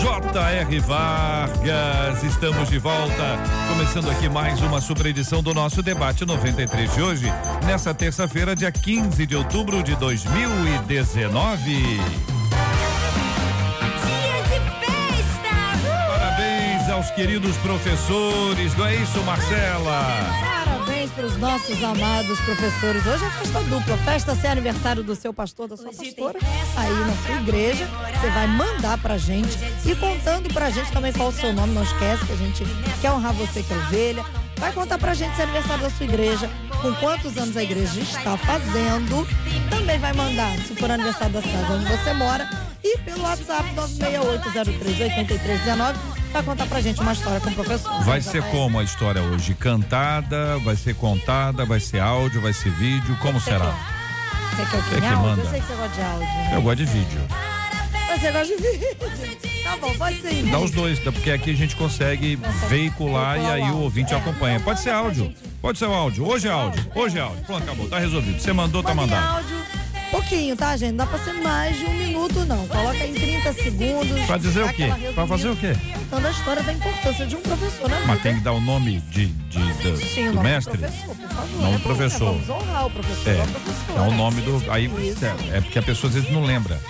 J.R. Vargas. Estamos de volta, começando aqui mais uma super edição do nosso debate 93 de hoje, nessa terça-feira, dia 15 de outubro de 2019. Parabéns aos queridos professores, não é isso, Marcela? Para os nossos amados professores. Hoje é festa dupla, festa se é aniversário do seu pastor, da sua pastora, aí na sua igreja. Você vai mandar pra gente e contando pra gente também qual o seu nome, não esquece que a gente quer honrar você que é ovelha. Vai contar pra gente se é aniversário da sua igreja, com quantos anos a igreja está fazendo. Também vai mandar, se for aniversário da cidade onde você mora. E pelo WhatsApp 968038319 vai contar pra gente uma história com o professor. Vai ser como a história hoje? Cantada, vai ser contada, vai ser áudio, vai ser vídeo, como Você será? quer? Você quer quê? Você que áudio? manda. Eu sei que você gosta de áudio. Eu gosto de vídeo. Você gosta de vídeo? Tá bom, pode ser. Dá os dois, porque aqui a gente consegue veicular e aí o ouvinte É. acompanha. Pode ser áudio. Pode ser o áudio. Hoje é áudio. Hoje é áudio. Pronto, acabou. Tá resolvido. Você mandou, tá mandado. áudio. Pouquinho, tá, gente? Não dá pra ser mais de um minuto, não. Coloca em 30 segundos. Pra dizer o quê? Pra fazer o quê? Contando a história da importância de um professor, né? Mas tem que dar o nome de, de, do, Sim, o do nome mestre? Do professor, por favor. Nome É do bom, professor. né? Vamos honrar o professor. É, o professor. é o né? nome do. Aí é, é porque a pessoa às vezes não lembra.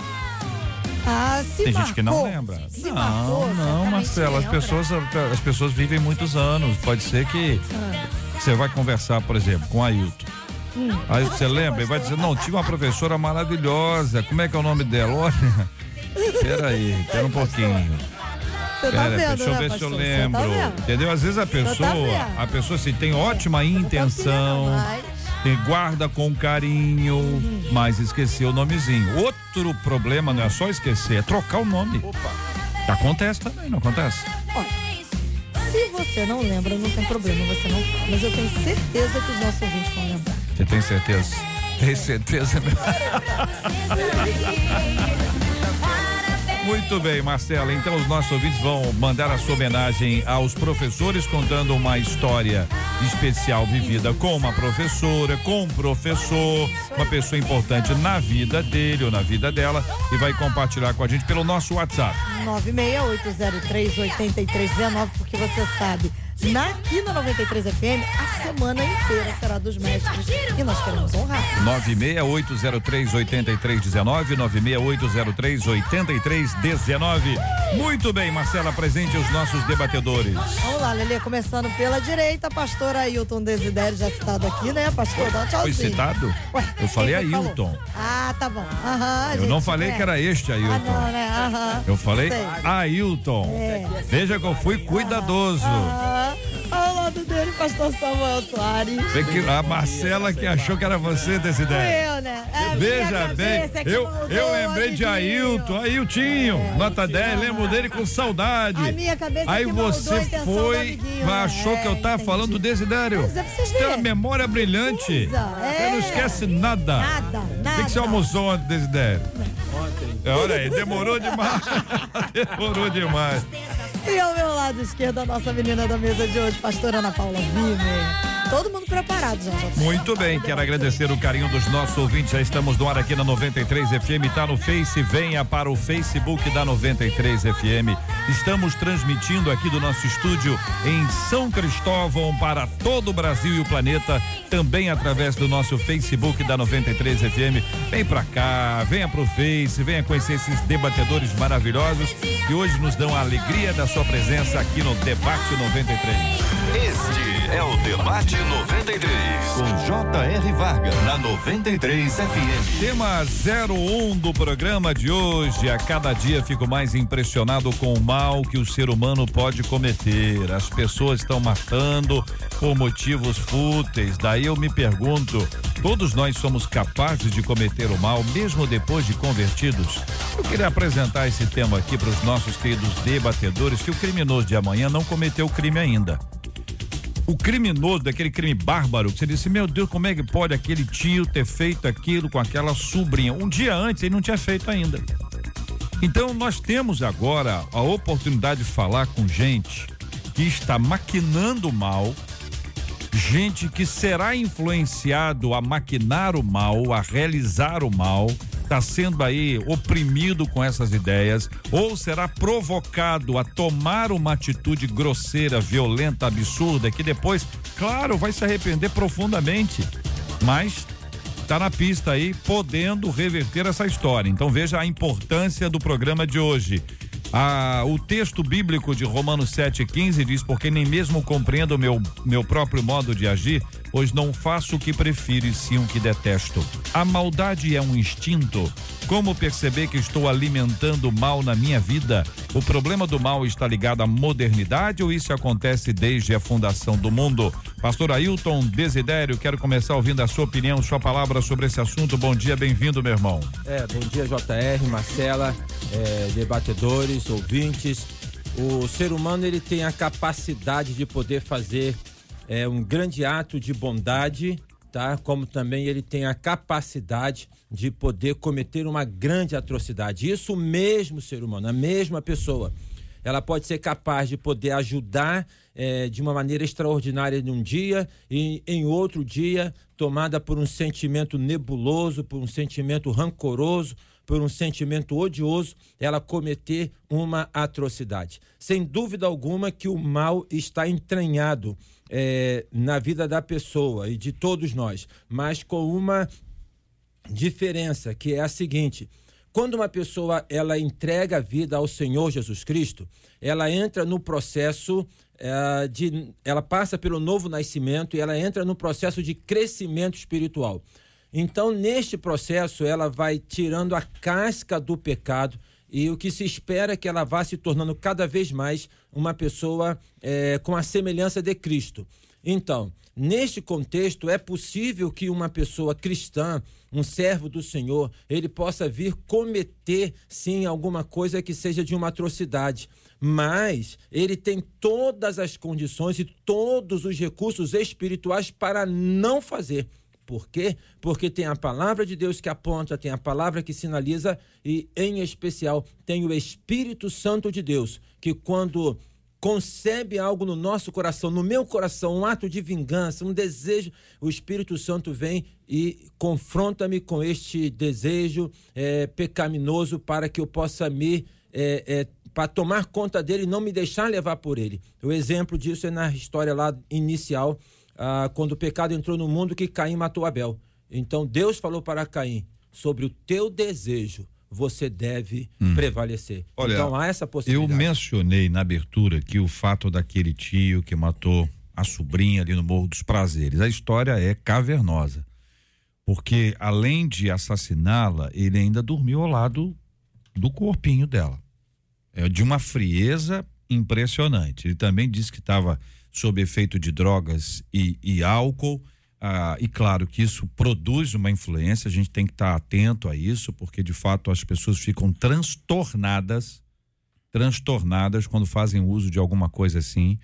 Ah, Tem marcou, gente que não lembra. Se não, marcou, não, Marcela, as pessoas, as pessoas vivem muitos anos. Pode ser que Ah. você vai conversar, por exemplo, com a Ailton. Hum. Aí você lembra e vai dizer, não, tive uma professora maravilhosa. Como é que é o nome dela? Olha. Peraí, espera um pouquinho. Você tá Pera, vendo, deixa eu né, ver se pastor? eu Você lembro. Tá? Entendeu? Às vezes a tá pessoa, vendo? a pessoa se tem ótima intenção, tem- guarda com carinho, Uhum. mas esqueceu o nomezinho. Outro problema não é só esquecer, é trocar o nome. Acontece também, não acontece? Se você não lembra, não tem problema, você não fala. Mas eu tenho certeza que os nossos ouvintes vão lembrar. Você tem certeza? Tem certeza mesmo? Muito bem, Marcela. Então os nossos ouvintes vão mandar a sua homenagem aos professores, contando uma história especial vivida com uma professora, com um professor, uma pessoa importante na vida dele ou na vida dela, e vai compartilhar com a gente pelo nosso WhatsApp. 968038319, porque você sabe, na, aqui na 93 FM, a semana inteira será dos mestres e nós queremos honrar. 968038319, 968038319. Muito bem, Marcela, presente os nossos debatedores. Vamos lá, Lelê, começando pela direita, pastor Ailton Desidério, já citado aqui, né, pastor? Dá um tchauzinho. Foi citado? Ué, Eu falei? Ailton. Ah, tá bom. Aham, Eu gente, não falei é. que era este Ah, Ailton. não, né? Aham. Eu falei Sei. Ailton. É. Veja que eu fui cuidadoso. Aham. Ao lado dele, pastor Samuel Soares. Que a Marcela que achou que era você desse Fui ideia. eu, né? É, Veja bem, que eu, eu lembrei de. Ailton, Ailtinho, nota 10, lembro dele com saudade. A minha cabeça Aí que moldou a você foi, né? achou que eu tava entendi. falando do Desidério. Mas é Tem uma memória brilhante. Você não é. esquece nada. Nada, O nada. que, que você almoçou ontem, Desidério? Ontem. Olha aí, demorou demais. demorou demais. E ao meu lado esquerdo, a nossa menina da mesa de hoje, pastora Ana Paula Wiener. Todo mundo preparado já. já. Muito bem, quero agradecer o carinho dos nossos ouvintes. Já estamos no ar aqui na 93 FM, tá no Face, venha para o Facebook da 93 FM. Estamos transmitindo aqui do nosso estúdio em São Cristóvão para todo o Brasil e o planeta, também através do nosso Facebook da 93 FM. Vem pra cá, venha pro Face, venha conhecer esses debatedores maravilhosos que hoje nos dão a alegria da sua presença aqui no Debate 93. Este é o Debate 93 com J.R. Vargas na 93 FM. Tema 01 do programa de hoje. A cada dia fico mais impressionado com o mar mal que o ser humano pode cometer. As pessoas estão matando por motivos fúteis. Daí eu me pergunto: todos nós somos capazes de cometer o mal, mesmo depois de convertidos? Eu queria apresentar esse tema aqui para os nossos queridos debatedores: que o criminoso de amanhã não cometeu crime ainda o criminoso daquele crime bárbaro, que você disse, meu Deus, como é que pode aquele tio ter feito aquilo com aquela sobrinha? Um dia antes ele não tinha feito ainda. Então nós temos agora a oportunidade de falar com gente que está maquinando mal, gente que será influenciado a maquinar o mal, a realizar o mal, está sendo aí oprimido com essas ideias ou será provocado a tomar uma atitude grosseira, violenta, absurda que depois, claro, vai se arrepender profundamente, mas está na pista aí, podendo reverter essa história. Então veja a importância do programa de hoje. Ah, o texto bíblico de Romanos 7,15 diz: Porque nem mesmo compreendo o meu, meu próprio modo de agir, pois não faço o que prefiro e sim o que detesto. A maldade é um instinto. Como perceber que estou alimentando mal na minha vida? O problema do mal está ligado à modernidade ou isso acontece desde a fundação do mundo? Pastor Ailton Desidério, quero começar ouvindo a sua opinião, sua palavra sobre esse assunto. Bom dia, bem-vindo, meu irmão. É, bom dia, JR, Marcela, é, debatedores, ouvintes. O ser humano ele tem a capacidade de poder fazer é um grande ato de bondade, tá? Como também ele tem a capacidade de poder cometer uma grande atrocidade. Isso mesmo ser humano, a mesma pessoa, ela pode ser capaz de poder ajudar é, de uma maneira extraordinária em um dia e em outro dia tomada por um sentimento nebuloso, por um sentimento rancoroso, por um sentimento odioso, ela cometer uma atrocidade. Sem dúvida alguma que o mal está entranhado é, na vida da pessoa e de todos nós, mas com uma diferença que é a seguinte: quando uma pessoa ela entrega a vida ao Senhor Jesus Cristo, ela entra no processo é, de, ela passa pelo novo nascimento e ela entra no processo de crescimento espiritual. Então, neste processo, ela vai tirando a casca do pecado e o que se espera é que ela vá se tornando cada vez mais uma pessoa é, com a semelhança de Cristo. Então, neste contexto, é possível que uma pessoa cristã, um servo do Senhor, ele possa vir cometer, sim, alguma coisa que seja de uma atrocidade. Mas ele tem todas as condições e todos os recursos espirituais para não fazer. Por quê? Porque tem a palavra de Deus que aponta, tem a palavra que sinaliza e, em especial, tem o Espírito Santo de Deus, que quando concebe algo no nosso coração, no meu coração, um ato de vingança, um desejo, o Espírito Santo vem e confronta-me com este desejo é, pecaminoso para que eu possa me. É, é, para tomar conta dele e não me deixar levar por ele. O exemplo disso é na história lá inicial ah, quando o pecado entrou no mundo, que Caim matou Abel. Então Deus falou para Caim: sobre o teu desejo você deve hum. prevalecer. Olha, então há essa possibilidade. Eu mencionei na abertura que o fato daquele tio que matou a sobrinha ali no Morro dos Prazeres, a história é cavernosa. Porque além de assassiná-la, ele ainda dormiu ao lado do corpinho dela. É de uma frieza impressionante. Ele também disse que estava sob efeito de drogas e, e álcool. Ah, e claro que isso produz uma influência, a gente tem que estar atento a isso, porque de fato as pessoas ficam transtornadas, transtornadas quando fazem uso de alguma coisa assim,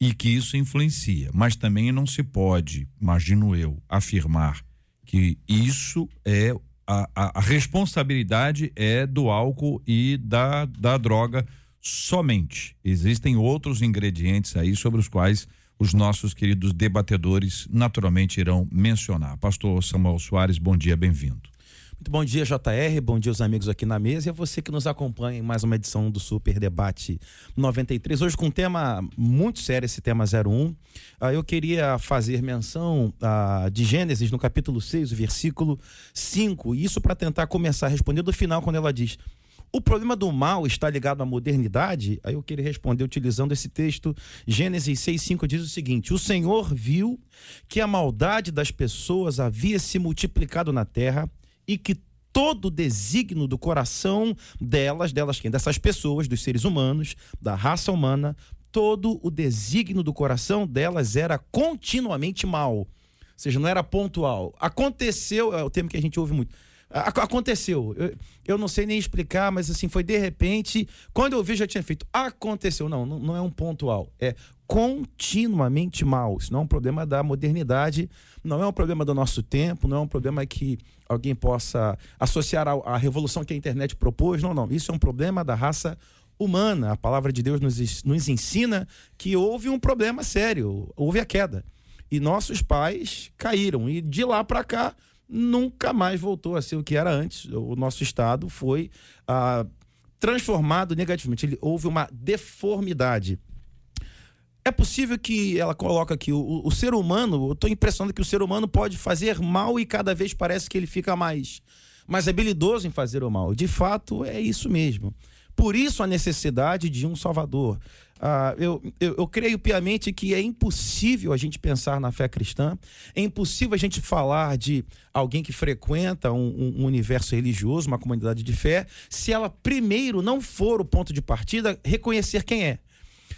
e que isso influencia. Mas também não se pode, imagino eu, afirmar que isso é a, a, a responsabilidade é do álcool e da, da droga somente. Existem outros ingredientes aí sobre os quais os nossos queridos debatedores naturalmente irão mencionar. Pastor Samuel Soares, bom dia, bem-vindo. Muito bom dia, JR. Bom dia, os amigos aqui na mesa e a você que nos acompanha em mais uma edição do Super Debate 93. Hoje com um tema muito sério, esse tema 01. Ah, eu queria fazer menção ah, de Gênesis no capítulo 6, o versículo 5. Isso para tentar começar a responder do final, quando ela diz: o problema do mal está ligado à modernidade? Aí eu queria responder utilizando esse texto. Gênesis 6,5 diz o seguinte: O Senhor viu que a maldade das pessoas havia se multiplicado na terra e que todo o desígnio do coração delas, delas quem? Dessas pessoas, dos seres humanos, da raça humana, todo o desígnio do coração delas era continuamente mal. Ou seja, não era pontual. Aconteceu, é o termo que a gente ouve muito. Aconteceu. Eu, eu, não sei nem explicar, mas assim, foi de repente. Quando eu vi, já tinha feito. Aconteceu. Não, não, não é um pontual. É continuamente mal. Isso não é um problema da modernidade, não é um problema do nosso tempo, não é um problema que alguém possa associar à, revolução que a internet propôs. Não, não. Isso é um problema da raça humana. A palavra de Deus nos, nos ensina que houve um problema sério, houve a queda. E nossos pais caíram. E de lá para cá, nunca mais voltou a ser o que era antes. O nosso estado foi ah, transformado negativamente. Ele, houve uma deformidade. É possível que ela coloca aqui o, o ser humano, eu estou impressionado que o ser humano pode fazer mal e cada vez parece que ele fica mais, mais habilidoso em fazer o mal. De fato, é isso mesmo. Por isso a necessidade de um Salvador. Ah, eu, eu, eu, creio piamente que é impossível a gente pensar na fé cristã, é impossível a gente falar de alguém que frequenta um, um, universo religioso, uma comunidade de fé, se ela primeiro não for o ponto de partida reconhecer quem é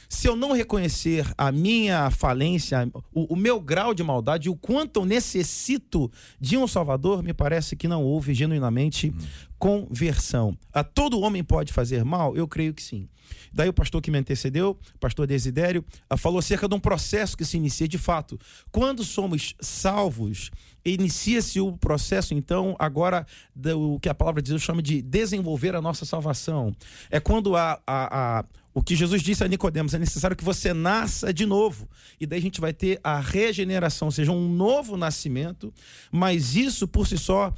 se eu não reconhecer a minha falência, o, o, meu grau de maldade, o quanto eu necessito de um Salvador, me parece que não houve genuinamente conversão. A todo homem pode fazer mal? Eu creio que sim. Daí o pastor que me antecedeu, o pastor Desidério, ah, falou acerca de um processo que se inicia de fato. Quando somos salvos, inicia-se o processo, então, agora, do que a palavra de Deus chama de desenvolver a nossa salvação. É quando a, a, a o que Jesus disse a Nicodemos é necessário que você nasça de novo. E daí a gente vai ter a regeneração, ou seja, um novo nascimento, mas isso por si só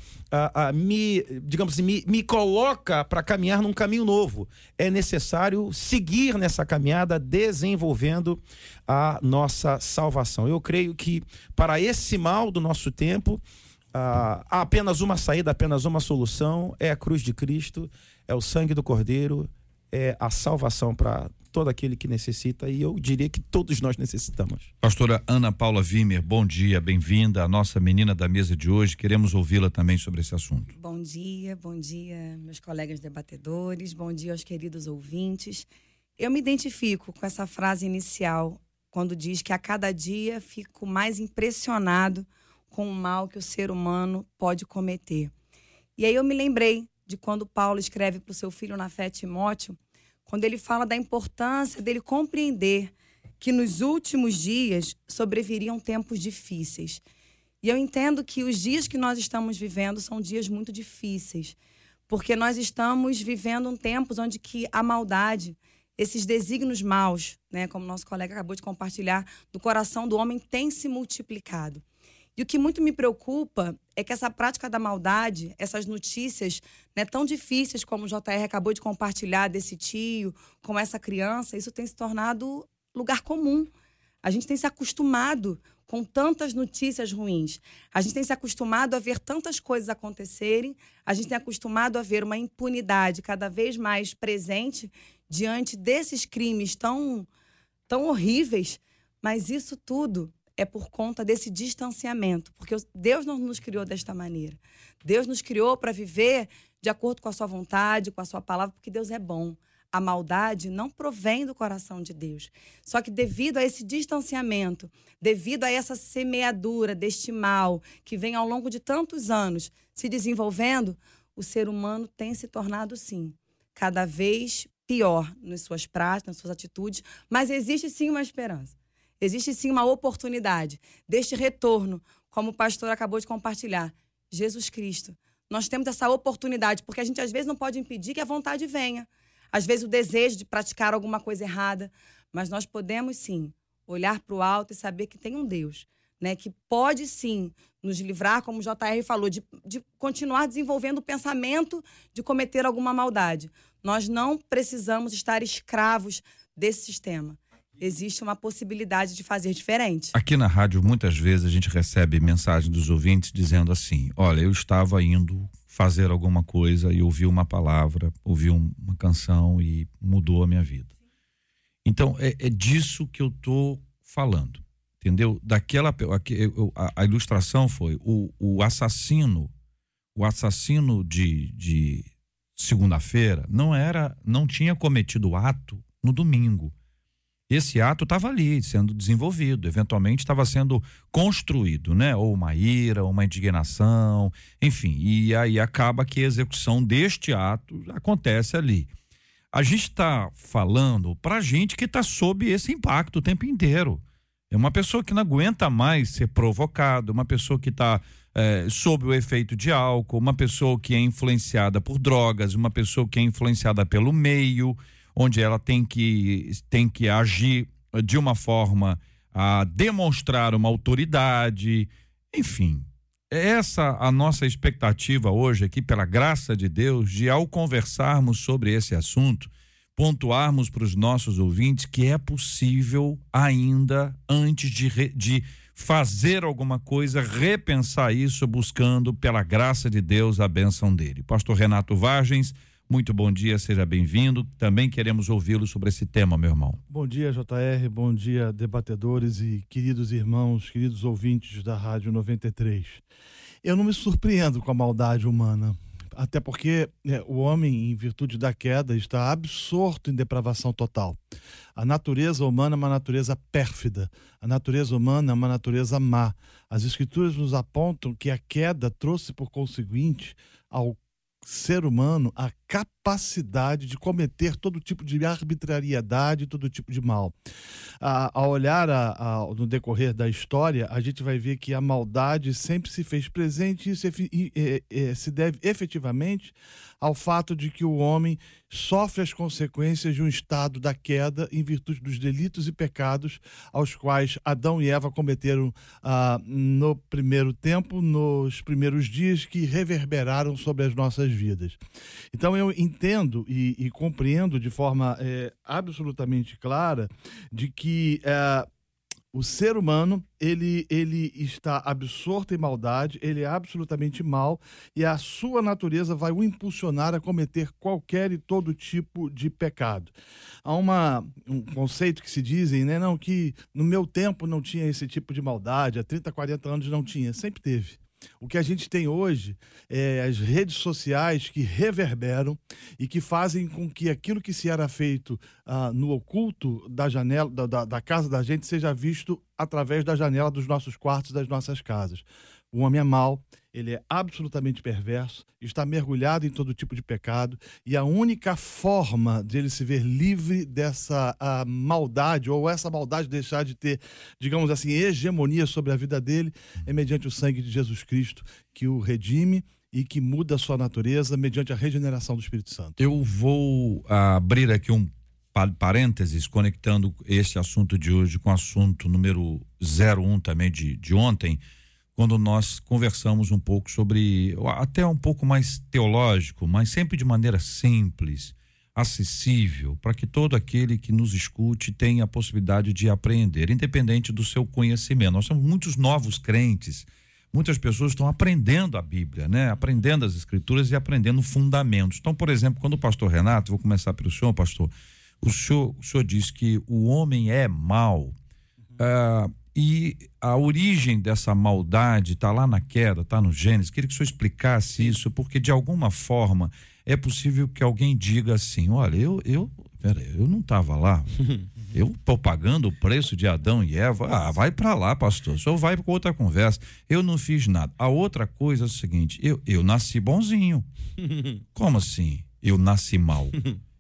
me, digamos assim, me, me coloca para caminhar num caminho novo. É necessário seguir nessa caminhada desenvolvendo a nossa salvação. Eu creio que para esse mal do nosso tempo, há apenas uma saída, apenas uma solução: é a cruz de Cristo, é o sangue do Cordeiro, é a salvação para todo aquele que necessita e eu diria que todos nós necessitamos. Pastora Ana Paula Vimer, bom dia, bem-vinda, a nossa menina da mesa de hoje. Queremos ouvi-la também sobre esse assunto. Bom dia, bom dia, meus colegas debatedores, bom dia aos queridos ouvintes. Eu me identifico com essa frase inicial, quando diz que a cada dia fico mais impressionado com o mal que o ser humano pode cometer. E aí eu me lembrei de quando Paulo escreve para o seu filho na fé, Timóteo, quando ele fala da importância dele compreender que nos últimos dias sobreviriam tempos difíceis. E eu entendo que os dias que nós estamos vivendo são dias muito difíceis, porque nós estamos vivendo um tempos onde que a maldade, esses desígnios maus, né, como nosso colega acabou de compartilhar, do coração do homem tem se multiplicado. E o que muito me preocupa é que essa prática da maldade, essas notícias né, tão difíceis como o JR acabou de compartilhar desse tio, com essa criança, isso tem se tornado lugar comum. A gente tem se acostumado com tantas notícias ruins. A gente tem se acostumado a ver tantas coisas acontecerem, a gente tem acostumado a ver uma impunidade cada vez mais presente diante desses crimes tão, tão horríveis. Mas isso tudo é por conta desse distanciamento, porque Deus não nos criou desta maneira. Deus nos criou para viver de acordo com a sua vontade, com a sua palavra, porque Deus é bom. A maldade não provém do coração de Deus. Só que devido a esse distanciamento, devido a essa semeadura deste mal que vem ao longo de tantos anos se desenvolvendo, o ser humano tem se tornado, sim, cada vez pior nas suas práticas, nas suas atitudes, mas existe sim uma esperança. Existe sim uma oportunidade deste retorno, como o pastor acabou de compartilhar. Jesus Cristo. Nós temos essa oportunidade, porque a gente às vezes não pode impedir que a vontade venha. Às vezes o desejo de praticar alguma coisa errada. Mas nós podemos sim olhar para o alto e saber que tem um Deus, né? Que pode sim nos livrar, como o JR falou, de, de continuar desenvolvendo o pensamento de cometer alguma maldade. Nós não precisamos estar escravos desse sistema existe uma possibilidade de fazer diferente. Aqui na rádio, muitas vezes, a gente recebe mensagem dos ouvintes dizendo assim: olha, eu estava indo fazer alguma coisa e ouvi uma palavra, ouvi um, uma canção e mudou a minha vida. Então, é, é disso que eu estou falando, entendeu? Daquela. A, a, ilustração foi: o, o assassino, o assassino de, de segunda-feira não era, não tinha cometido o ato no domingo. Esse ato estava ali sendo desenvolvido, eventualmente estava sendo construído, né? Ou uma ira, uma indignação, enfim. E aí acaba que a execução deste ato acontece ali. A gente está falando para gente que está sob esse impacto o tempo inteiro. É uma pessoa que não aguenta mais ser provocada, uma pessoa que está é, sob o efeito de álcool, uma pessoa que é influenciada por drogas, uma pessoa que é influenciada pelo meio, onde ela tem que, tem que agir de uma forma a demonstrar uma autoridade, enfim. Essa a nossa expectativa hoje aqui, pela graça de Deus, de ao conversarmos sobre esse assunto, pontuarmos para os nossos ouvintes que é possível ainda, antes de, de fazer alguma coisa, repensar isso, buscando, pela graça de Deus, a bênção dele. Pastor Renato Vargens, muito bom dia, seja bem-vindo. Também queremos ouvi-lo sobre esse tema, meu irmão. Bom dia, JR, bom dia, debatedores e queridos irmãos, queridos ouvintes da Rádio 93. Eu não me surpreendo com a maldade humana. Até porque é, o homem, em virtude da queda, está absorto em depravação total. A natureza humana é uma natureza pérfida. A natureza humana é uma natureza má. As escrituras nos apontam que a queda trouxe, por conseguinte, ao ser humano a capacidade de cometer todo tipo de arbitrariedade, todo tipo de mal. A, olhar a, a, no decorrer da história, a gente vai ver que a maldade sempre se fez presente e, isso e, e se deve efetivamente ao fato de que o homem sofre as consequências de um estado da queda em virtude dos delitos e pecados aos quais Adão e Eva cometeram ah, no primeiro tempo, nos primeiros dias que reverberaram sobre as nossas vidas. Então eu entendo e, e compreendo de forma é, absolutamente clara de que é, o ser humano, ele, ele está absorto em maldade, ele é absolutamente mal e a sua natureza vai o impulsionar a cometer qualquer e todo tipo de pecado. Há uma, um conceito que se dizem, né, não, que no meu tempo não tinha esse tipo de maldade, há 30, 40 anos não tinha, sempre teve. O que a gente tem hoje é as redes sociais que reverberam e que fazem com que aquilo que se era feito ah, no oculto da janela da, da, da casa da gente seja visto através da janela dos nossos quartos, das nossas casas. O homem é mau, ele é absolutamente perverso, está mergulhado em todo tipo de pecado, e a única forma de ele se ver livre dessa maldade, ou essa maldade deixar de ter, digamos assim, hegemonia sobre a vida dele, é mediante o sangue de Jesus Cristo, que o redime e que muda a sua natureza mediante a regeneração do Espírito Santo. Eu vou abrir aqui um parênteses, conectando este assunto de hoje com o assunto número 01 também de, de ontem quando nós conversamos um pouco sobre, até um pouco mais teológico, mas sempre de maneira simples, acessível, para que todo aquele que nos escute tenha a possibilidade de aprender, independente do seu conhecimento. Nós somos muitos novos crentes, muitas pessoas estão aprendendo a Bíblia, né? Aprendendo as escrituras e aprendendo fundamentos. Então, por exemplo, quando o pastor Renato, vou começar pelo senhor, pastor, o senhor, o senhor diz que o homem é mau. Uh, e a origem dessa maldade está lá na queda, está no Gênesis. Queria que o senhor explicasse isso, porque de alguma forma é possível que alguém diga assim: olha, eu, eu, pera, eu não estava lá. Eu estou pagando o preço de Adão e Eva. Ah, vai para lá, pastor. O senhor vai para outra conversa. Eu não fiz nada. A outra coisa é o seguinte: eu, eu nasci bonzinho. Como assim? Eu nasci mal.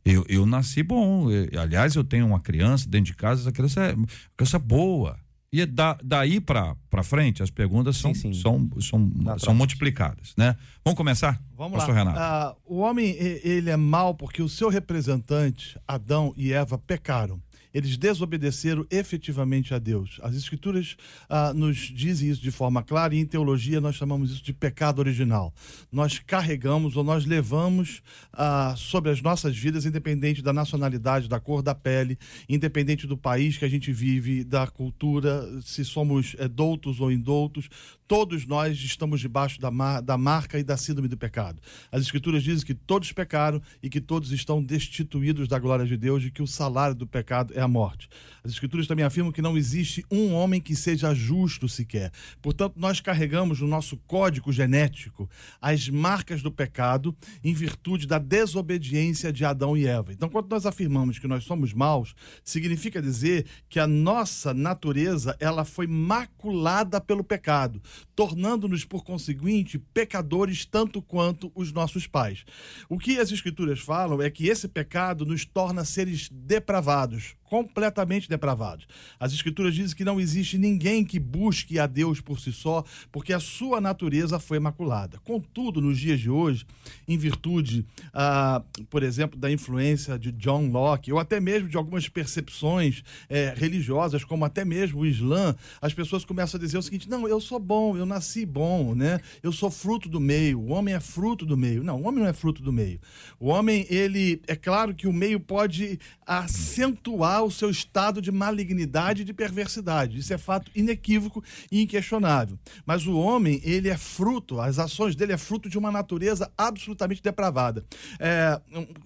Eu, eu nasci bom. Eu, aliás, eu tenho uma criança dentro de casa, essa criança é uma criança boa. E da, daí para frente, as perguntas são, sim, sim. são, são, são multiplicadas, né? Vamos começar? Vamos Pastor lá. Renato. Uh, o homem, ele é mau porque o seu representante, Adão e Eva, pecaram eles desobedeceram efetivamente a Deus. As Escrituras ah, nos dizem isso de forma clara e em teologia nós chamamos isso de pecado original. Nós carregamos ou nós levamos ah, sobre as nossas vidas, independente da nacionalidade, da cor da pele, independente do país que a gente vive, da cultura, se somos é, doutos ou indoutos, todos nós estamos debaixo da, mar, da marca e da síndrome do pecado. As Escrituras dizem que todos pecaram e que todos estão destituídos da glória de Deus e que o salário do pecado é a morte. As Escrituras também afirmam que não existe um homem que seja justo sequer. Portanto, nós carregamos no nosso código genético as marcas do pecado em virtude da desobediência de Adão e Eva. Então, quando nós afirmamos que nós somos maus, significa dizer que a nossa natureza ela foi maculada pelo pecado tornando-nos, por conseguinte, pecadores tanto quanto os nossos pais. O que as Escrituras falam é que esse pecado nos torna seres depravados, completamente depravados. As Escrituras dizem que não existe ninguém que busque a Deus por si só, porque a sua natureza foi maculada. Contudo, nos dias de hoje, em virtude, ah, por exemplo, da influência de John Locke, ou até mesmo de algumas percepções eh, religiosas, como até mesmo o Islã, as pessoas começam a dizer o seguinte: não, eu sou bom, eu nasci bom, né? Eu sou fruto do meio, o homem é fruto do meio. Não, o homem não é fruto do meio. O homem, ele, é claro que o meio pode acentuar o seu estado de malignidade e de perversidade. Isso é fato inequívoco e inquestionável. Mas o homem, ele é fruto, as ações dele é fruto de uma natureza absolutamente depravada. É,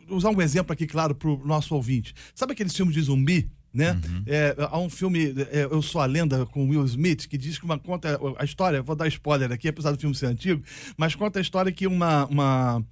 usar um exemplo aqui, claro, para o nosso ouvinte. Sabe aqueles filmes de zumbi? né? Uhum. É, há um filme, é, Eu Sou a Lenda, com Will Smith, que diz que uma conta a história, vou dar spoiler aqui, apesar do filme ser antigo, mas conta a história que uma, uma,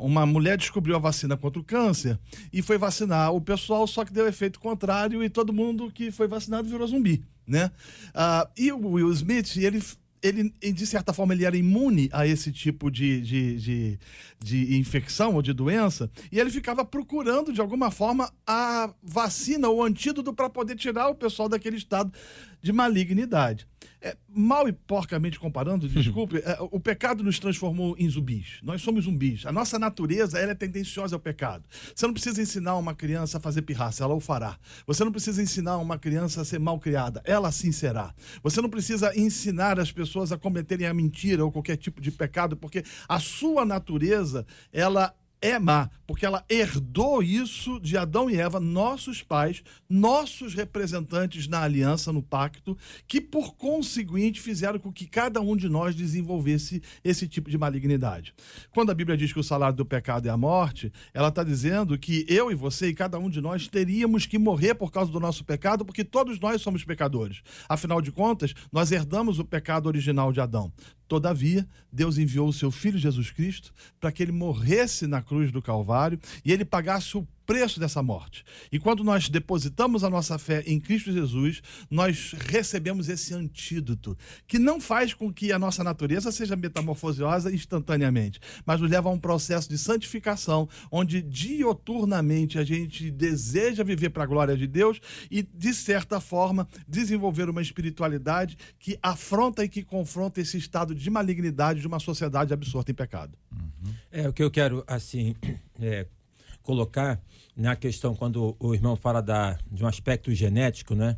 uma mulher descobriu a vacina contra o câncer e foi vacinar o pessoal, só que deu efeito contrário e todo mundo que foi vacinado virou zumbi, né? Uh, e o Will Smith, ele ele, de certa forma, ele era imune a esse tipo de, de, de, de, infecção ou de doença, e ele ficava procurando, de alguma forma, a vacina ou antídoto para poder tirar o pessoal daquele estado de malignidade. É, mal e porcamente comparando, desculpe, é, o pecado nos transformou em zumbis. Nós somos zumbis. A nossa natureza ela é tendenciosa ao pecado. Você não precisa ensinar uma criança a fazer pirraça, ela o fará. Você não precisa ensinar uma criança a ser mal criada, ela sim será. Você não precisa ensinar as pessoas a cometerem a mentira ou qualquer tipo de pecado, porque a sua natureza, ela é má, porque ela herdou isso de Adão e Eva, nossos pais, nossos representantes na aliança, no pacto, que por conseguinte fizeram com que cada um de nós desenvolvesse esse tipo de malignidade. Quando a Bíblia diz que o salário do pecado é a morte, ela está dizendo que eu e você e cada um de nós teríamos que morrer por causa do nosso pecado, porque todos nós somos pecadores. Afinal de contas, nós herdamos o pecado original de Adão. Todavia, Deus enviou o seu filho Jesus Cristo para que ele morresse na cruz do Calvário e ele pagasse o preço dessa morte. E quando nós depositamos a nossa fé em Cristo Jesus, nós recebemos esse antídoto, que não faz com que a nossa natureza seja metamorfoseosa instantaneamente, mas nos leva a um processo de santificação, onde dioturnamente a gente deseja viver para a glória de Deus e, de certa forma, desenvolver uma espiritualidade que afronta e que confronta esse estado de malignidade de uma sociedade absorta em pecado. Uhum. É o que eu quero, assim, é, colocar na questão, quando o irmão fala da, de um aspecto genético, né?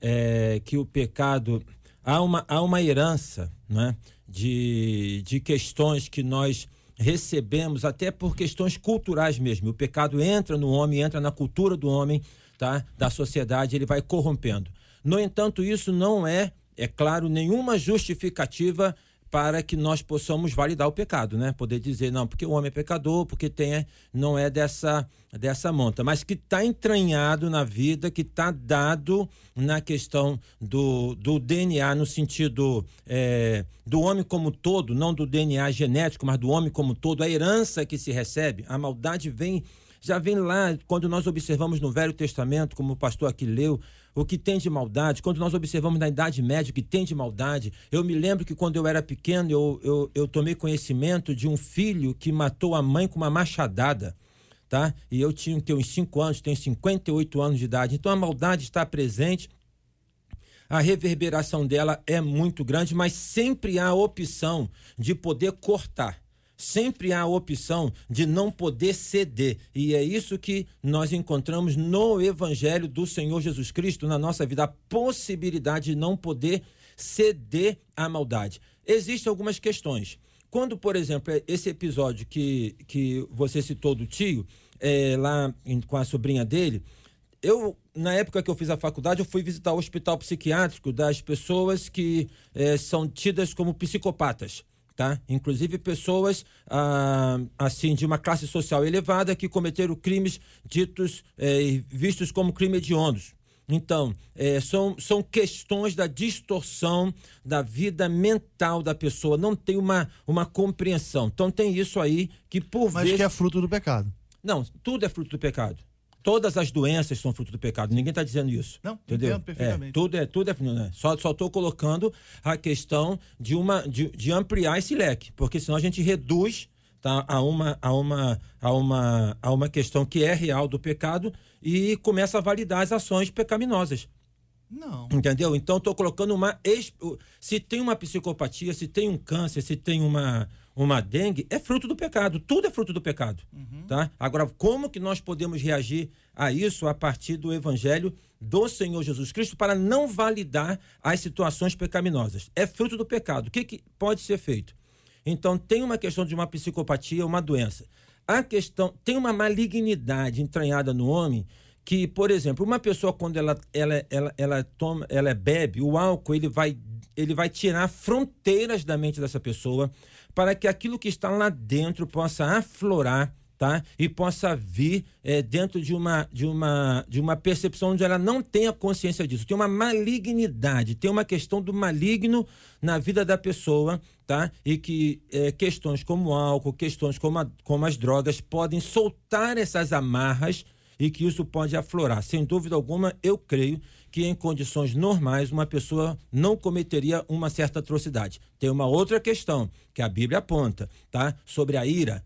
É, que o pecado. Há uma, há uma herança né? de, de questões que nós recebemos, até por questões culturais mesmo. O pecado entra no homem, entra na cultura do homem, tá? da sociedade, ele vai corrompendo. No entanto, isso não é, é claro, nenhuma justificativa para que nós possamos validar o pecado, né? Poder dizer, não, porque o homem é pecador, porque tem, não é dessa, dessa monta, mas que está entranhado na vida, que está dado na questão do, do DNA, no sentido é, do homem como todo, não do DNA genético, mas do homem como todo, a herança que se recebe, a maldade vem já vem lá, quando nós observamos no Velho Testamento, como o pastor aqui leu, o que tem de maldade, quando nós observamos na Idade Média o que tem de maldade. Eu me lembro que quando eu era pequeno, eu, eu, eu tomei conhecimento de um filho que matou a mãe com uma machadada. Tá? E eu tinha que uns 5 anos, tenho 58 anos de idade. Então a maldade está presente, a reverberação dela é muito grande, mas sempre há a opção de poder cortar sempre há a opção de não poder ceder. E é isso que nós encontramos no Evangelho do Senhor Jesus Cristo na nossa vida, a possibilidade de não poder ceder à maldade. Existem algumas questões. Quando, por exemplo, é esse episódio que, que você citou do tio, é, lá em, com a sobrinha dele, eu, na época que eu fiz a faculdade, eu fui visitar o hospital psiquiátrico das pessoas que eh, são tidas como psicopatas. Tá? Inclusive pessoas ah, assim de uma classe social elevada que cometeram crimes ditos eh, vistos como crime hediondos. Então, é, são, são questões da distorção da vida mental da pessoa. Não tem uma, uma compreensão. Então, tem isso aí que, por Mas vezes. que é fruto do pecado. Não, tudo é fruto do pecado. Todas as doenças são fruto do pecado. Ninguém está dizendo isso. Não, entendeu? entendo perfeitamente. É, tudo é, tudo é, né? Só só estou colocando a questão de uma de, de ampliar esse leque, porque senão a gente reduz tá, a uma a uma a uma a uma questão que é real do pecado e começa a validar as ações pecaminosas. Não. Entendeu? Então estou colocando uma. Se tem uma psicopatia, se tem um câncer, se tem uma, uma dengue, é fruto do pecado. Tudo é fruto do pecado. Uhum. Tá? Agora, como que nós podemos reagir a isso a partir do evangelho do Senhor Jesus Cristo para não validar as situações pecaminosas? É fruto do pecado. O que, que pode ser feito? Então, tem uma questão de uma psicopatia, uma doença. A questão. Tem uma malignidade entranhada no homem que, por exemplo, uma pessoa quando ela, ela, ela, ela toma, ela bebe, o álcool ele vai, ele vai tirar fronteiras da mente dessa pessoa para que aquilo que está lá dentro possa aflorar, tá? E possa vir é, dentro de uma, de, uma, de uma percepção onde ela não tenha consciência disso. Tem uma malignidade, tem uma questão do maligno na vida da pessoa, tá? E que é, questões como o álcool, questões como, a, como as drogas podem soltar essas amarras e que isso pode aflorar. Sem dúvida alguma, eu creio que em condições normais uma pessoa não cometeria uma certa atrocidade. Tem uma outra questão que a Bíblia aponta, tá? Sobre a ira.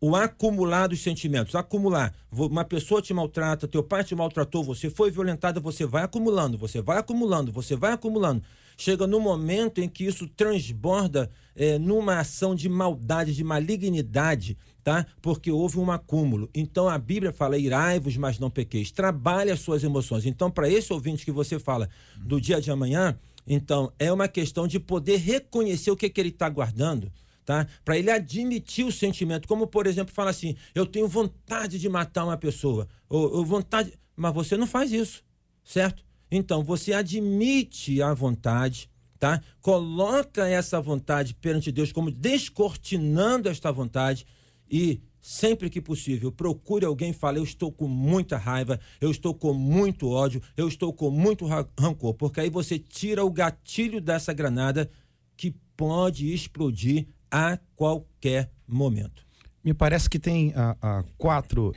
O acumular dos sentimentos, acumular. Uma pessoa te maltrata, teu pai te maltratou, você foi violentada, você vai acumulando, você vai acumulando, você vai acumulando. Chega no momento em que isso transborda é, numa ação de maldade, de malignidade, tá? Porque houve um acúmulo. Então a Bíblia fala: irai-vos, mas não pequeis. Trabalhe as suas emoções. Então, para esse ouvinte que você fala do dia de amanhã, então é uma questão de poder reconhecer o que, que ele está guardando. Tá? Para ele admitir o sentimento, como por exemplo, fala assim: eu tenho vontade de matar uma pessoa, ou, ou vontade, mas você não faz isso, certo? Então você admite a vontade, tá? Coloca essa vontade perante Deus como descortinando esta vontade e sempre que possível, procure alguém e fale: Eu estou com muita raiva, eu estou com muito ódio, eu estou com muito rancor, porque aí você tira o gatilho dessa granada que pode explodir a qualquer momento. Me parece que tem ah, ah, quatro,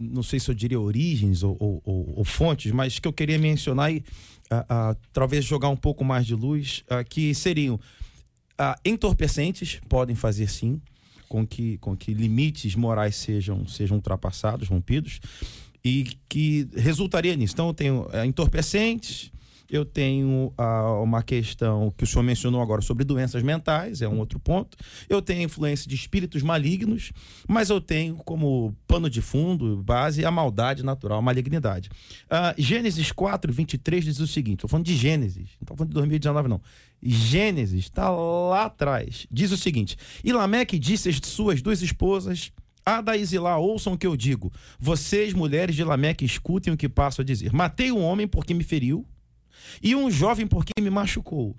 não sei se eu diria origens ou, ou, ou, ou fontes, mas que eu queria mencionar e ah, talvez jogar um pouco mais de luz, que seriam entorpecentes, podem fazer sim com que, com que limites morais sejam, sejam ultrapassados, rompidos, e que resultaria nisso. Então, eu tenho é, entorpecentes, eu tenho ah, uma questão que o senhor mencionou agora sobre doenças mentais, é um outro ponto. Eu tenho influência de espíritos malignos, mas eu tenho como pano de fundo, base, a maldade natural, a malignidade. Ah, Gênesis 4, 23 diz o seguinte: estou falando de Gênesis, não estou falando de 2019, não. Gênesis, está lá atrás. Diz o seguinte: E Lameque disse às suas duas esposas, Ada e Zilá, ouçam o que eu digo. Vocês, mulheres de Lameque, escutem o que passo a dizer. Matei um homem porque me feriu, e um jovem porque me machucou.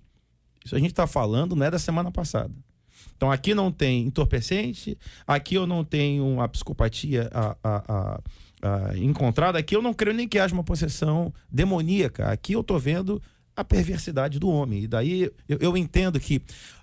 Isso a gente está falando, não é da semana passada. Então aqui não tem entorpecente, aqui eu não tenho a psicopatia a, a, a, encontrada, aqui eu não creio nem que haja uma possessão demoníaca. Aqui eu estou vendo a perversidade do homem. E daí eu, eu entendo que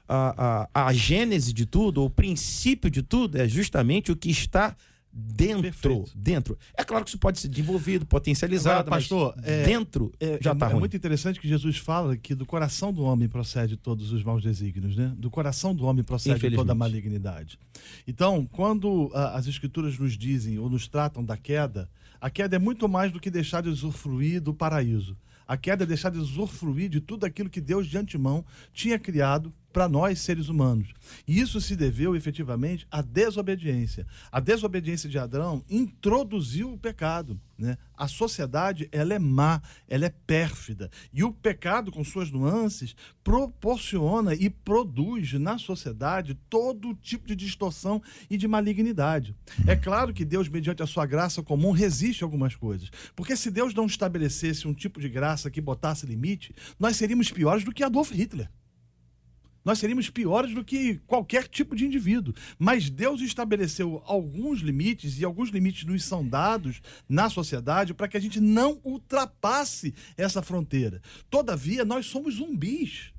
a, a, a gênese de tudo, o princípio de tudo, é justamente o que está dentro, Perfeito. dentro. É claro que isso pode ser desenvolvido, potencializado, Agora, pastor, é, dentro é, já está é, é muito interessante que Jesus fala que do coração do homem procede todos os maus desígnios, né? Do coração do homem procede toda a malignidade. Então, quando a, as escrituras nos dizem ou nos tratam da queda, a queda é muito mais do que deixar de usufruir do paraíso. A queda é deixar de usufruir de tudo aquilo que Deus de antemão tinha criado para nós, seres humanos. E isso se deveu efetivamente à desobediência. A desobediência de Adão introduziu o pecado. Né? A sociedade ela é má, ela é pérfida. E o pecado, com suas nuances, proporciona e produz na sociedade todo tipo de distorção e de malignidade. É claro que Deus, mediante a sua graça comum, resiste a algumas coisas. Porque se Deus não estabelecesse um tipo de graça que botasse limite, nós seríamos piores do que Adolf Hitler nós seríamos piores do que qualquer tipo de indivíduo. Mas Deus estabeleceu alguns limites e alguns limites nos são dados na sociedade para que a gente não ultrapasse essa fronteira. Todavia, nós somos zumbis.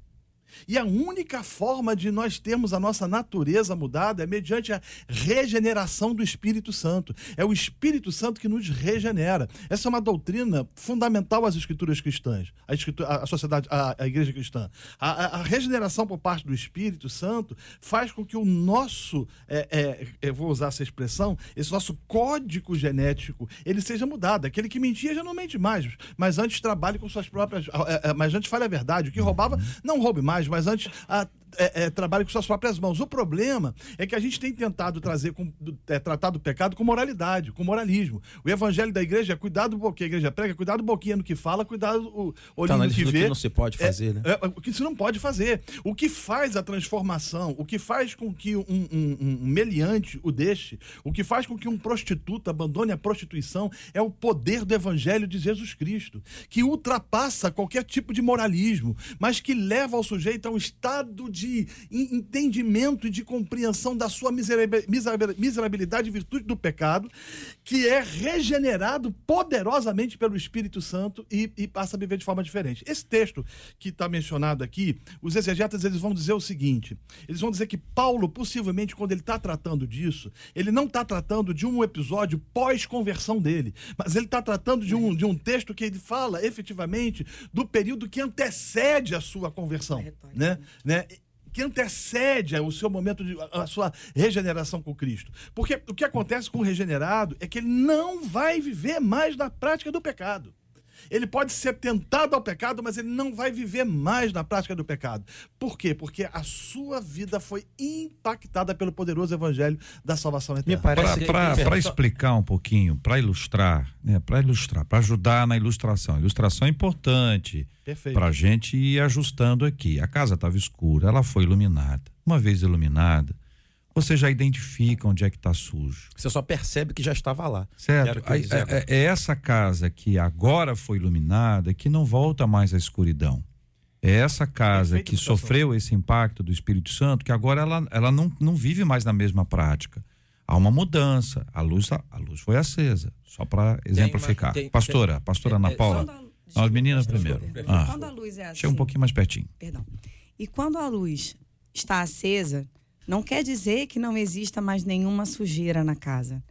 E a única forma de nós termos a nossa natureza mudada é mediante a regeneração do Espírito Santo. É o Espírito Santo que nos regenera. Essa é uma doutrina fundamental às escrituras cristãs, a, escritura, a sociedade, a, a igreja cristã. A, a, regeneração por parte do Espírito Santo faz com que o nosso, é, é, eu vou usar essa expressão, esse nosso código genético, ele seja mudado. Aquele que mentia já não mente mais, mas antes trabalhe com suas próprias, é, é, mas antes fale a verdade. O que roubava, não roube mais mas antes a, é, é, trabalhe com suas próprias mãos. O problema é que a gente tem tentado trazer, com, é, tratar do pecado com moralidade, com moralismo. O evangelho da igreja é cuidado do boquinho, a igreja prega, cuidado do boquinho no que fala, cuidado o olhinho tá, no que vê. que não se pode é, fazer, né? É, o que se não pode fazer. O que faz a transformação, o que faz com que um, um, um meliante o deixe, o que faz com que um prostituto abandone a prostituição é o poder do evangelho de Jesus Cristo, que ultrapassa qualquer tipo de moralismo, mas que leva o sujeito a um estado de de entendimento e de compreensão da sua miserabilidade e virtude do pecado, que é regenerado poderosamente pelo Espírito Santo e, e passa a viver de forma diferente. Esse texto que está mencionado aqui, os exegetas eles vão dizer o seguinte: eles vão dizer que Paulo, possivelmente, quando ele está tratando disso, ele não está tratando de um episódio pós-conversão dele, mas ele está tratando de um, de um texto que ele fala efetivamente do período que antecede a sua conversão. É né? né? Que antecede o seu momento de a sua regeneração com Cristo. Porque o que acontece com o regenerado é que ele não vai viver mais na prática do pecado. Ele pode ser tentado ao pecado, mas ele não vai viver mais na prática do pecado. Por quê? Porque a sua vida foi impactada pelo poderoso evangelho da salvação eterna. Para explicar um pouquinho, para ilustrar, né, para ilustrar, para ajudar na ilustração. A ilustração é importante para a gente ir ajustando aqui. A casa estava escura, ela foi iluminada. Uma vez iluminada, você já identifica onde é que está sujo. Você só percebe que já estava lá. Certo. É, é, é, essa casa que agora foi iluminada que não volta mais à escuridão. É essa casa Perfeito que sofreu esse impacto do Espírito Santo que agora ela, ela não, não vive mais na mesma prática. Há uma mudança. A luz, a, luz foi acesa. Só para exemplificar. Tem, pastora, tem, pastora Ana é, Paula. Da, as meninas primeiro. Ah, quando a luz é assim. Chega um pouquinho mais pertinho. Perdão. E quando a luz está acesa, não quer dizer que não exista mais nenhuma sujeira na casa.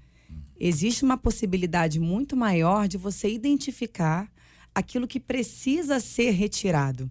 Existe uma possibilidade muito maior de você identificar aquilo que precisa ser retirado.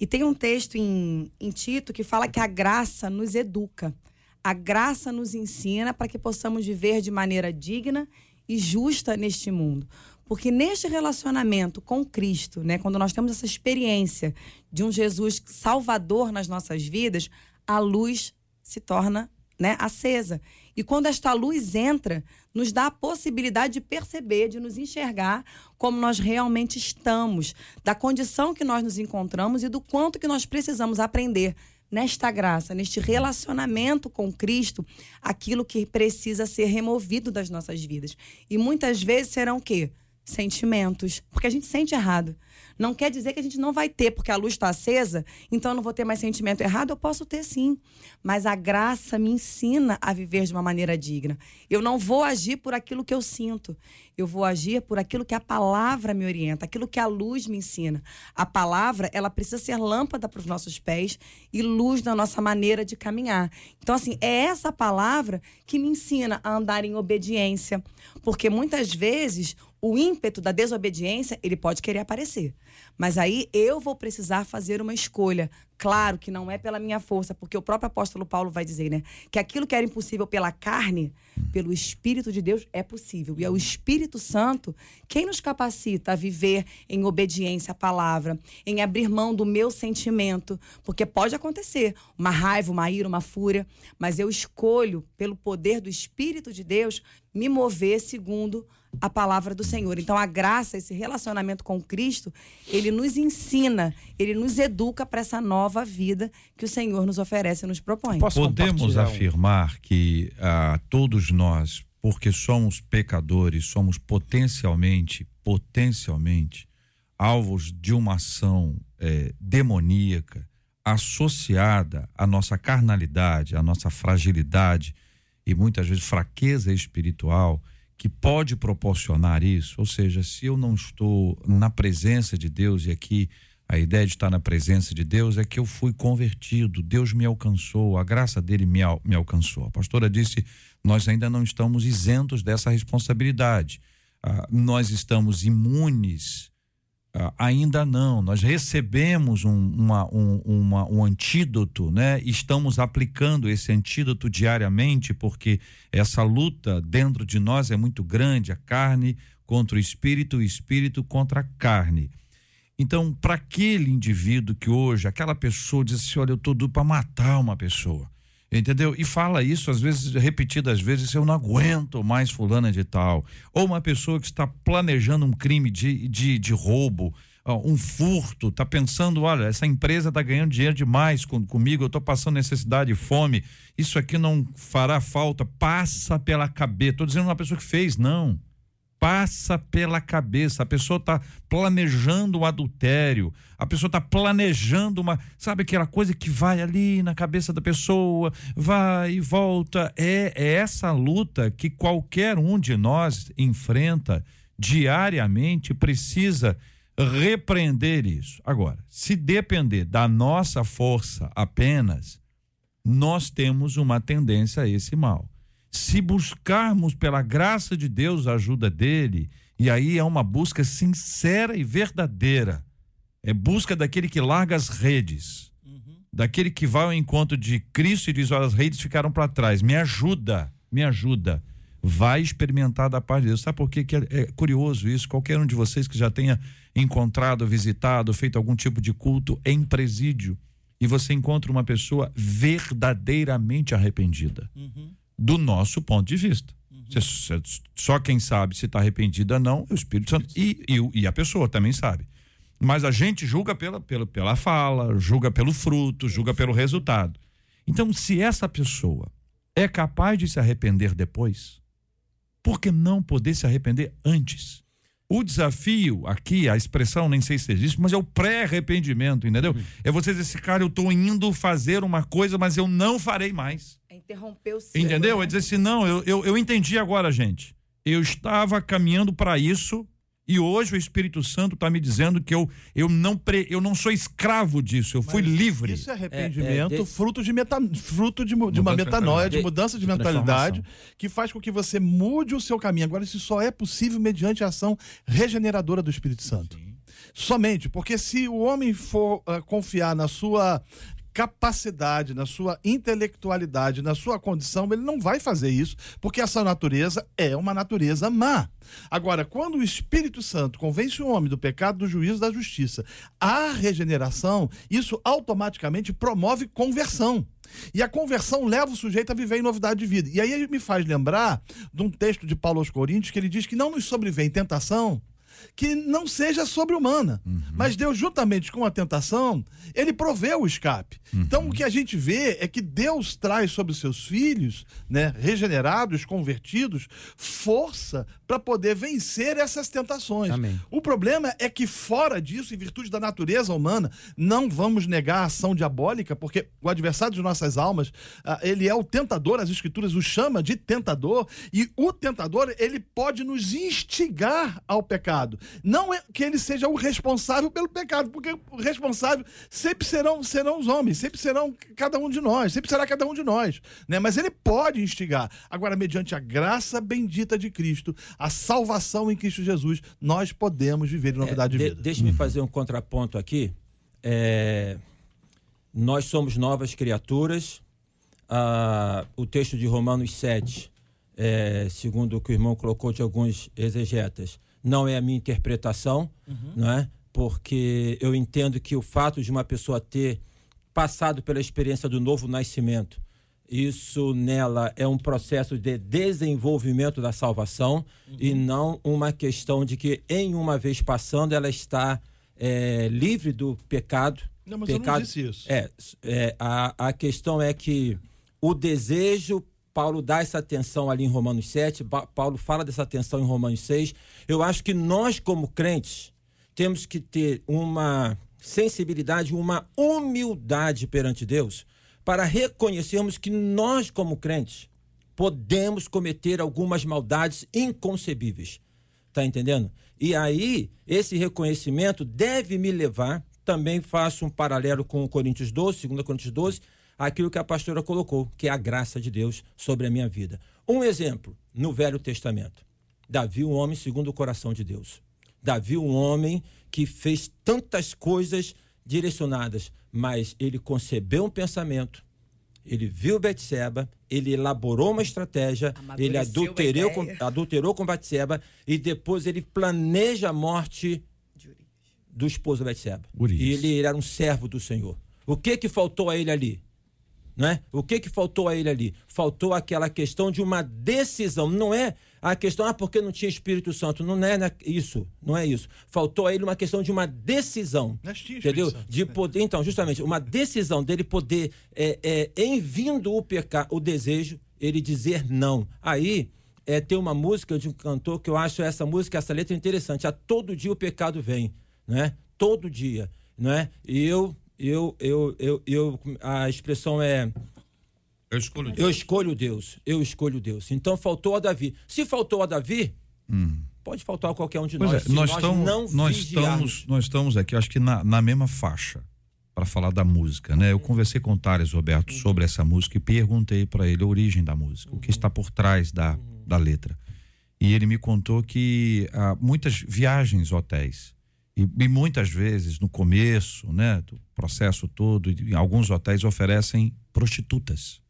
E tem um texto em, em Tito que fala que a graça nos educa. A graça nos ensina para que possamos viver de maneira digna e justa neste mundo. Porque neste relacionamento com Cristo, né, quando nós temos essa experiência de um Jesus salvador nas nossas vidas, a luz se torna né, acesa. E quando esta luz entra, nos dá a possibilidade de perceber, de nos enxergar como nós realmente estamos, da condição que nós nos encontramos e do quanto que nós precisamos aprender nesta graça, neste relacionamento com Cristo, aquilo que precisa ser removido das nossas vidas. E muitas vezes serão o quê? Sentimentos, porque a gente sente errado. Não quer dizer que a gente não vai ter, porque a luz está acesa, então eu não vou ter mais sentimento errado. Eu posso ter sim. Mas a graça me ensina a viver de uma maneira digna. Eu não vou agir por aquilo que eu sinto. Eu vou agir por aquilo que a palavra me orienta, aquilo que a luz me ensina. A palavra, ela precisa ser lâmpada para os nossos pés e luz na nossa maneira de caminhar. Então, assim, é essa palavra que me ensina a andar em obediência. Porque muitas vezes o ímpeto da desobediência, ele pode querer aparecer. Mas aí eu vou precisar fazer uma escolha. Claro que não é pela minha força, porque o próprio apóstolo Paulo vai dizer, né? Que aquilo que era impossível pela carne, pelo Espírito de Deus, é possível. E é o Espírito Santo quem nos capacita a viver em obediência à palavra, em abrir mão do meu sentimento. Porque pode acontecer uma raiva, uma ira, uma fúria, mas eu escolho, pelo poder do Espírito de Deus, me mover segundo a palavra do Senhor. Então, a graça, esse relacionamento com Cristo, ele nos ensina, ele nos educa para essa nova vida que o Senhor nos oferece e nos propõe. Posso Podemos afirmar que ah, todos nós, porque somos pecadores, somos potencialmente, potencialmente, alvos de uma ação é, demoníaca associada à nossa carnalidade, à nossa fragilidade e muitas vezes fraqueza espiritual que pode proporcionar isso. Ou seja, se eu não estou na presença de Deus, e aqui a ideia de estar na presença de Deus é que eu fui convertido, Deus me alcançou, a graça dele me, me alcançou. A pastora disse: nós ainda não estamos isentos dessa responsabilidade. Ah, nós estamos imunes Uh, ainda não. Nós recebemos um, uma, um, uma, um antídoto, né? Estamos aplicando esse antídoto diariamente, porque essa luta dentro de nós é muito grande a carne contra o espírito, o espírito contra a carne. Então, para aquele indivíduo que hoje, aquela pessoa diz assim: olha, eu estou duro para matar uma pessoa. Entendeu? E fala isso, às vezes, repetidas vezes, eu não aguento mais fulana de tal. Ou uma pessoa que está planejando um crime de, de, de roubo, um furto, está pensando, olha, essa empresa está ganhando dinheiro demais com, comigo, eu estou passando necessidade fome, isso aqui não fará falta, passa pela cabeça. Estou dizendo uma pessoa que fez, não passa pela cabeça. A pessoa está planejando o adultério, a pessoa está planejando uma. Sabe aquela coisa que vai ali na cabeça da pessoa, vai e volta? É, é essa luta que qualquer um de nós enfrenta diariamente, precisa repreender isso. Agora, se depender da nossa força apenas, nós temos uma tendência a esse mal se buscarmos pela graça de Deus a ajuda dele, e aí é uma busca sincera e verdadeira. É busca daquele que larga as redes, uhum. daquele que vai ao encontro de Cristo e diz: Olha, as redes ficaram para trás, me ajuda, me ajuda. Vai experimentar da paz de Deus. Sabe por quê? que é, é curioso isso? Qualquer um de vocês que já tenha encontrado, visitado, feito algum tipo de culto em presídio, e você encontra uma pessoa verdadeiramente arrependida. Uhum do nosso ponto de vista. Uhum. só quem sabe se está arrependido ou não é o Espírito Santo. E, e, e, a pessoa também sabe. Mas a gente julga pela, pela, pela fala, julga pelo fruto, julga pelo resultado. Então, se essa pessoa é capaz de se arrepender depois, por que não poder se arrepender antes? O desafio aqui, a expressão nem sei se existe, mas é o pré-arrependimento, entendeu? Uhum. É você dizer assim, cara, eu estou indo fazer uma coisa, mas eu não farei mais. É interromper o ciclo. Entendeu? Né? É dizer assim, não, eu, eu, eu entendi agora, gente. Eu estava caminhando para isso, e hoje o Espírito Santo está me dizendo que eu, eu, não pre, eu não sou escravo disso, eu Mas fui livre. Isso é arrependimento, é, é, de... fruto, de, meta, fruto de, de uma metanoia, de mudança de, de mentalidade, que faz com que você mude o seu caminho. Agora, isso só é possível mediante a ação regeneradora do Espírito Santo. Sim. Somente, porque se o homem for uh, confiar na sua capacidade, na sua intelectualidade, na sua condição, ele não vai fazer isso, porque essa natureza é uma natureza má. Agora, quando o Espírito Santo convence o homem do pecado, do juízo, da justiça, a regeneração, isso automaticamente promove conversão. E a conversão leva o sujeito a viver em novidade de vida. E aí ele me faz lembrar de um texto de Paulo aos Coríntios que ele diz que não nos sobrevém tentação que não seja sobre-humana. Uhum. Mas Deus, juntamente com a tentação, ele provê o escape. Uhum. Então, o que a gente vê é que Deus traz sobre os seus filhos, né, regenerados, convertidos, força para poder vencer essas tentações. Amém. O problema é que, fora disso, em virtude da natureza humana, não vamos negar a ação diabólica, porque o adversário de nossas almas, ah, ele é o tentador, as escrituras o chama de tentador, e o tentador, ele pode nos instigar ao pecado. Não é que ele seja o responsável responsável pelo pecado, porque o responsável sempre serão, serão os homens, sempre serão cada um de nós, sempre será cada um de nós, né? Mas ele pode instigar. Agora, mediante a graça bendita de Cristo, a salvação em Cristo Jesus, nós podemos viver em novidade é, de, de vida. Deixe-me fazer um contraponto aqui. É, nós somos novas criaturas. Ah, o texto de Romanos 7, é, segundo o que o irmão colocou de alguns exegetas, não é a minha interpretação, uhum. não é? porque eu entendo que o fato de uma pessoa ter passado pela experiência do novo nascimento, isso nela é um processo de desenvolvimento da salvação uhum. e não uma questão de que em uma vez passando ela está é, livre do pecado. Não, mas pecado, eu não disse isso. É, é a, a questão é que o desejo Paulo dá essa atenção ali em Romanos 7, Paulo fala dessa atenção em Romanos 6. Eu acho que nós, como crentes, temos que ter uma sensibilidade, uma humildade perante Deus para reconhecermos que nós, como crentes, podemos cometer algumas maldades inconcebíveis. Tá entendendo? E aí, esse reconhecimento deve me levar, também faço um paralelo com Coríntios 12, 2 Coríntios 12, aquilo que a pastora colocou, que é a graça de Deus sobre a minha vida. Um exemplo, no Velho Testamento. Davi, um homem segundo o coração de Deus. Davi, um homem que fez tantas coisas direcionadas, mas ele concebeu um pensamento, ele viu Betseba, ele elaborou uma estratégia, ele adulterou com, adulterou com Betseba e depois ele planeja a morte do esposo de Betseba. E ele, ele era um servo do Senhor. O que que faltou a ele ali? Né? O que, que faltou a ele ali? Faltou aquela questão de uma decisão. Não é a questão, ah, porque não tinha Espírito Santo. Não é né, isso. Não é isso. Faltou a ele uma questão de uma decisão. entendeu? Santo, de poder, então, justamente, uma decisão dele poder, é, é, em vindo o pecar, o desejo, ele dizer não. Aí é, tem uma música de um cantor que eu acho essa música, essa letra interessante. A todo dia o pecado vem, né? Todo dia, né? E eu eu, eu, eu, eu, a expressão é. Eu escolho Deus. Eu escolho Deus. Eu escolho Deus. Então faltou a Davi. Se faltou a Davi, hum. pode faltar a qualquer um de pois nós. É, nós, nós, estamos, não nós estamos, nós estamos aqui, acho que na, na mesma faixa para falar da música, né? Eu conversei com o Thales Roberto uhum. sobre essa música e perguntei para ele a origem da música, uhum. o que está por trás da, uhum. da letra. E ele me contou que há muitas viagens hotéis e, e, muitas vezes, no começo né, do processo todo, em alguns hotéis oferecem prostitutas.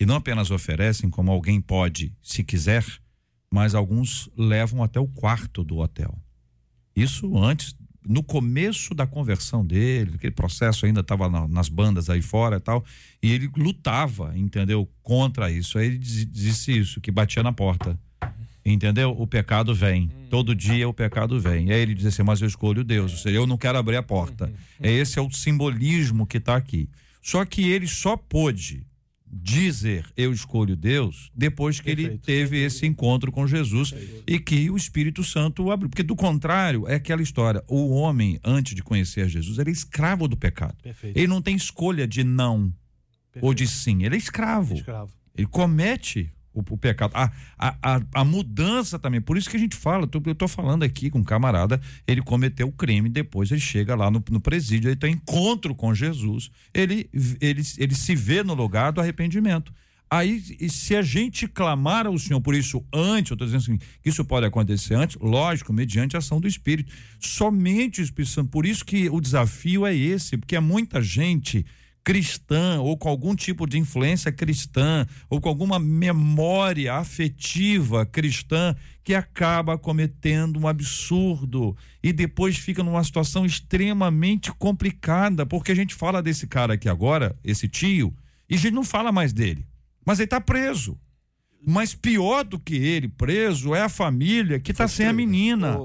E não apenas oferecem, como alguém pode, se quiser, mas alguns levam até o quarto do hotel. Isso antes, no começo da conversão dele, aquele processo ainda estava na, nas bandas aí fora e tal, e ele lutava, entendeu, contra isso. Aí ele disse isso, que batia na porta Entendeu? O pecado vem. Todo dia o pecado vem. E aí ele diz assim: Mas eu escolho Deus. Ou seja, eu não quero abrir a porta. É esse é o simbolismo que está aqui. Só que ele só pôde dizer eu escolho Deus depois que Perfeito. ele teve esse encontro com Jesus Perfeito. e que o Espírito Santo abriu. Porque do contrário, é aquela história: o homem, antes de conhecer Jesus, ele é escravo do pecado. Perfeito. Ele não tem escolha de não ou de sim. Ele é escravo. É escravo. Ele comete o, o pecado. A, a, a, mudança também. Por isso que a gente fala, eu estou falando aqui com um camarada, ele cometeu o crime, depois ele chega lá no, no presídio, ele tem encontro com Jesus, ele, ele, ele se vê no lugar do arrependimento. Aí, se a gente clamar ao Senhor por isso antes, eu estou dizendo assim, que isso pode acontecer antes, lógico, mediante a ação do Espírito. Somente o Espírito Santo. Por isso que o desafio é esse, porque é muita gente cristã ou com algum tipo de influência cristã ou com alguma memória afetiva cristã que acaba cometendo um absurdo e depois fica numa situação extremamente complicada, porque a gente fala desse cara aqui agora, esse tio, e a gente não fala mais dele. Mas ele está preso. Mas pior do que ele preso é a família que está sem a menina.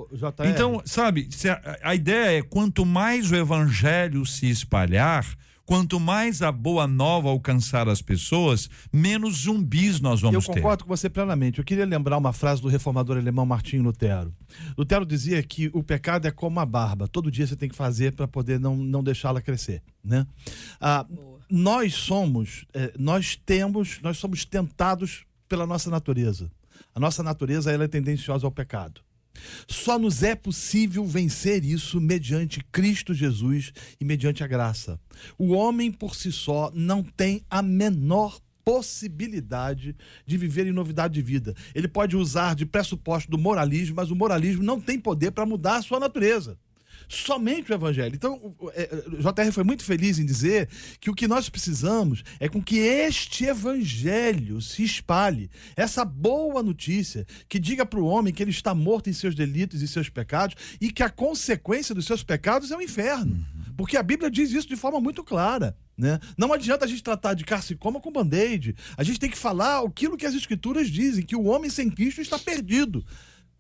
Então, sabe, a, a ideia é quanto mais o evangelho se espalhar, Quanto mais a boa nova alcançar as pessoas, menos zumbis nós vamos ter. Eu concordo ter. com você plenamente. Eu queria lembrar uma frase do reformador alemão Martinho Lutero. Lutero dizia que o pecado é como a barba. Todo dia você tem que fazer para poder não, não deixá-la crescer. Né? Ah, nós somos, eh, nós temos, nós somos tentados pela nossa natureza. A nossa natureza ela é tendenciosa ao pecado. Só nos é possível vencer isso mediante Cristo Jesus e mediante a graça. O homem por si só não tem a menor possibilidade de viver em novidade de vida. Ele pode usar de pressuposto do moralismo, mas o moralismo não tem poder para mudar a sua natureza somente o evangelho. Então, o é, JR foi muito feliz em dizer que o que nós precisamos é com que este evangelho se espalhe. Essa boa notícia que diga para o homem que ele está morto em seus delitos e seus pecados e que a consequência dos seus pecados é o inferno. Uhum. Porque a Bíblia diz isso de forma muito clara. Né? Não adianta a gente tratar de carcicoma com band-aid. A gente tem que falar aquilo que as escrituras dizem, que o homem sem Cristo está perdido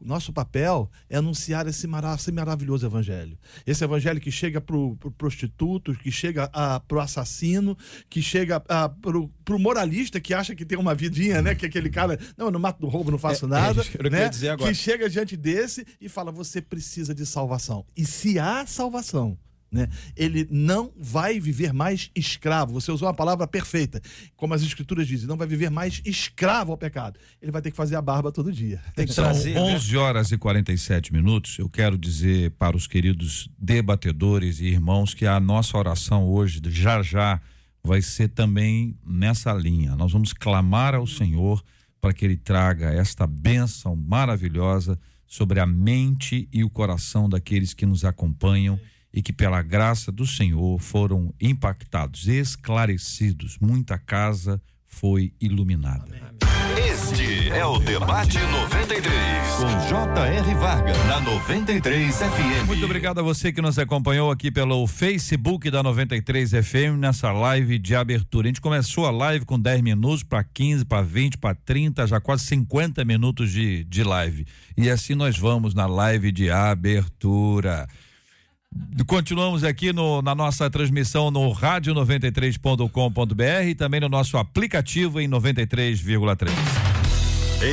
nosso papel é anunciar esse, esse maravilhoso evangelho. Esse evangelho que chega para o pro prostituto, que chega para o assassino, que chega para o moralista que acha que tem uma vidinha, né? Que aquele cara, não, eu não mato, não roubo, não faço é, nada. É, né? que, que chega diante desse e fala: você precisa de salvação. E se há salvação, né? Ele não vai viver mais escravo. Você usou uma palavra perfeita, como as escrituras dizem, não vai viver mais escravo ao pecado. Ele vai ter que fazer a barba todo dia. Tem que São trazer, 11 né? horas e 47 minutos. Eu quero dizer para os queridos debatedores e irmãos que a nossa oração hoje, já já, vai ser também nessa linha. Nós vamos clamar ao Senhor para que ele traga esta bênção maravilhosa sobre a mente e o coração daqueles que nos acompanham e que, pela graça do Senhor, foram impactados, esclarecidos. Muita casa foi iluminada. Este é o Debate 93, com J.R. Varga, na 93 FM. Muito obrigado a você que nos acompanhou aqui pelo Facebook da 93 FM nessa live de abertura. A gente começou a live com 10 minutos para 15, para 20, para 30, já quase 50 minutos de, de live. E assim nós vamos na live de abertura. Continuamos aqui no, na nossa transmissão no rádio 93.com.br e também no nosso aplicativo em 93,3.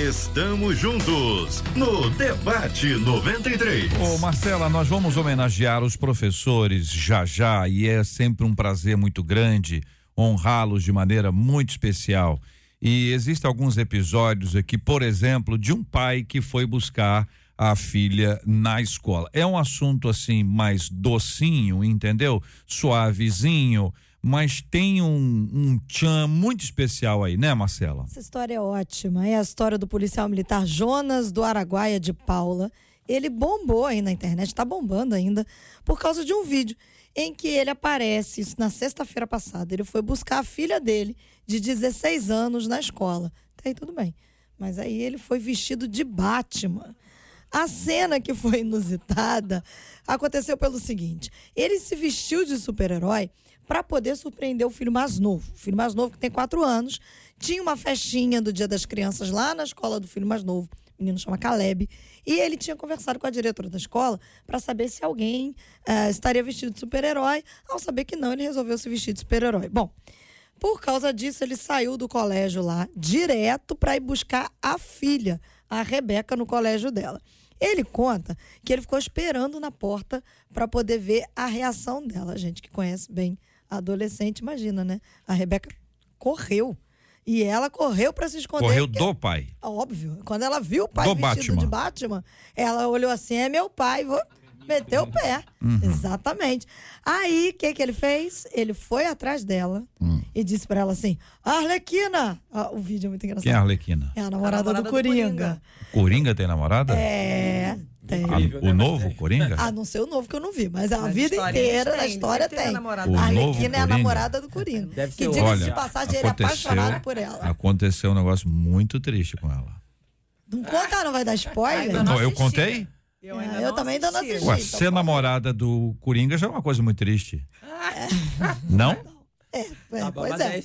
Estamos juntos no Debate 93. Ô Marcela, nós vamos homenagear os professores já já e é sempre um prazer muito grande honrá-los de maneira muito especial. E existem alguns episódios aqui, por exemplo, de um pai que foi buscar a filha na escola. É um assunto assim mais docinho, entendeu? Suavezinho, mas tem um, um tchan muito especial aí, né, Marcela? Essa história é ótima. É a história do policial militar Jonas do Araguaia de Paula. Ele bombou aí na internet, está bombando ainda, por causa de um vídeo em que ele aparece, isso na sexta-feira passada. Ele foi buscar a filha dele, de 16 anos, na escola. Até aí tudo bem. Mas aí ele foi vestido de Batman. A cena que foi inusitada aconteceu pelo seguinte: ele se vestiu de super-herói para poder surpreender o filho mais novo. O filho mais novo, que tem quatro anos, tinha uma festinha do Dia das Crianças lá na escola do filho mais novo. O menino chama Caleb. E ele tinha conversado com a diretora da escola para saber se alguém uh, estaria vestido de super-herói. Ao saber que não, ele resolveu se vestir de super-herói. Bom, por causa disso, ele saiu do colégio lá direto para ir buscar a filha, a Rebeca, no colégio dela. Ele conta que ele ficou esperando na porta para poder ver a reação dela. A gente que conhece bem a adolescente, imagina, né? A Rebeca correu. E ela correu para se esconder. Correu do pai. Óbvio. Quando ela viu o pai do vestido Batman. de Batman, ela olhou assim: é meu pai, vou meter o pé. Uhum. Exatamente. Aí, o que, que ele fez? Ele foi atrás dela uhum. e disse para ela assim: Arlequina! Ah, o vídeo é muito engraçado. Quem é a Arlequina? É a namorada, a namorada do, Coringa. do Coringa. Coringa tem namorada? É. Tem. A, o né, novo Coringa? Ah, não sei o novo que eu não vi, mas a mas vida inteira da história tem. A, a Arlequina é a namorada do Coringa. Deve que diga de passagem, ele é apaixonado por ela. Aconteceu um negócio muito triste com ela. Não conta, não vai dar spoiler? Não, não eu contei? Eu, é, eu também ainda não assisti. Ué, então ser namorada do Coringa já é uma coisa muito triste. É. Não? É, é tá pois é. é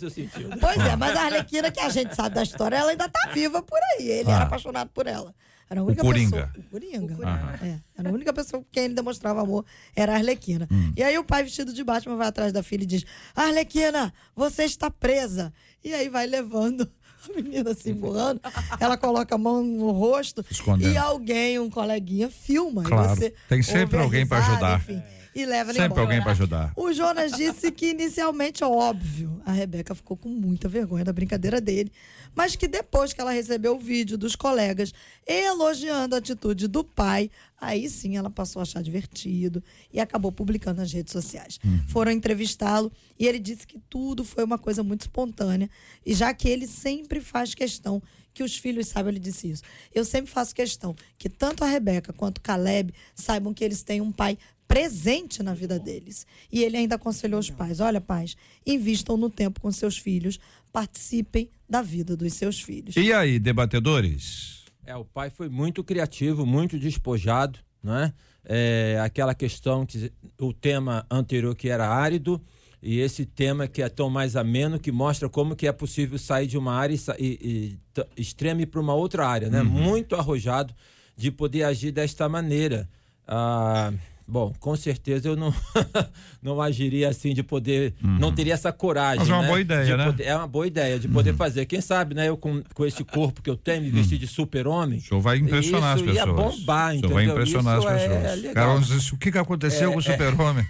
pois é, mas a Arlequina, que a gente sabe da história, ela ainda tá viva por aí. Ele ah. era apaixonado por ela. Era a única o Coringa. Pessoa, o Coringa. O É, era a única pessoa com quem ele demonstrava amor, era a Arlequina. Hum. E aí o pai vestido de Batman vai atrás da filha e diz: Arlequina, você está presa. E aí vai levando a menina se empurrando, ela coloca a mão no rosto Escondendo. e alguém, um coleguinha, filma. Claro, tem sempre alguém para ajudar. Enfim. E leva ele Sempre embora. alguém para ajudar. O Jonas disse que inicialmente, óbvio, a Rebeca ficou com muita vergonha da brincadeira dele, mas que depois que ela recebeu o vídeo dos colegas elogiando a atitude do pai, aí sim ela passou a achar divertido e acabou publicando nas redes sociais. Foram entrevistá-lo e ele disse que tudo foi uma coisa muito espontânea, e já que ele sempre faz questão que os filhos saibam, ele disse isso. Eu sempre faço questão que tanto a Rebeca quanto o Caleb saibam que eles têm um pai presente na vida deles. E ele ainda aconselhou os pais: olha, pais, invistam no tempo com seus filhos, participem da vida dos seus filhos. E aí, debatedores? É, o pai foi muito criativo, muito despojado, né? É, aquela questão que o tema anterior que era árido e esse tema que é tão mais ameno que mostra como que é possível sair de uma área e, e, e extrema para uma outra área, né? Muito arrojado de poder agir desta maneira. Ah, bom, com certeza eu não não agiria assim de poder, não teria essa coragem. Mas é uma né? boa ideia, De né? poder- é uma boa ideia de poder fazer. Quem sabe, né? Eu com, com esse corpo que eu tenho, me vestir de super-homem. O senhor vai impressionar as ia pessoas. bombar, O senhor vai entendeu? impressionar Isso as é pessoas. legal. Cara, o que, que aconteceu com o super-homem?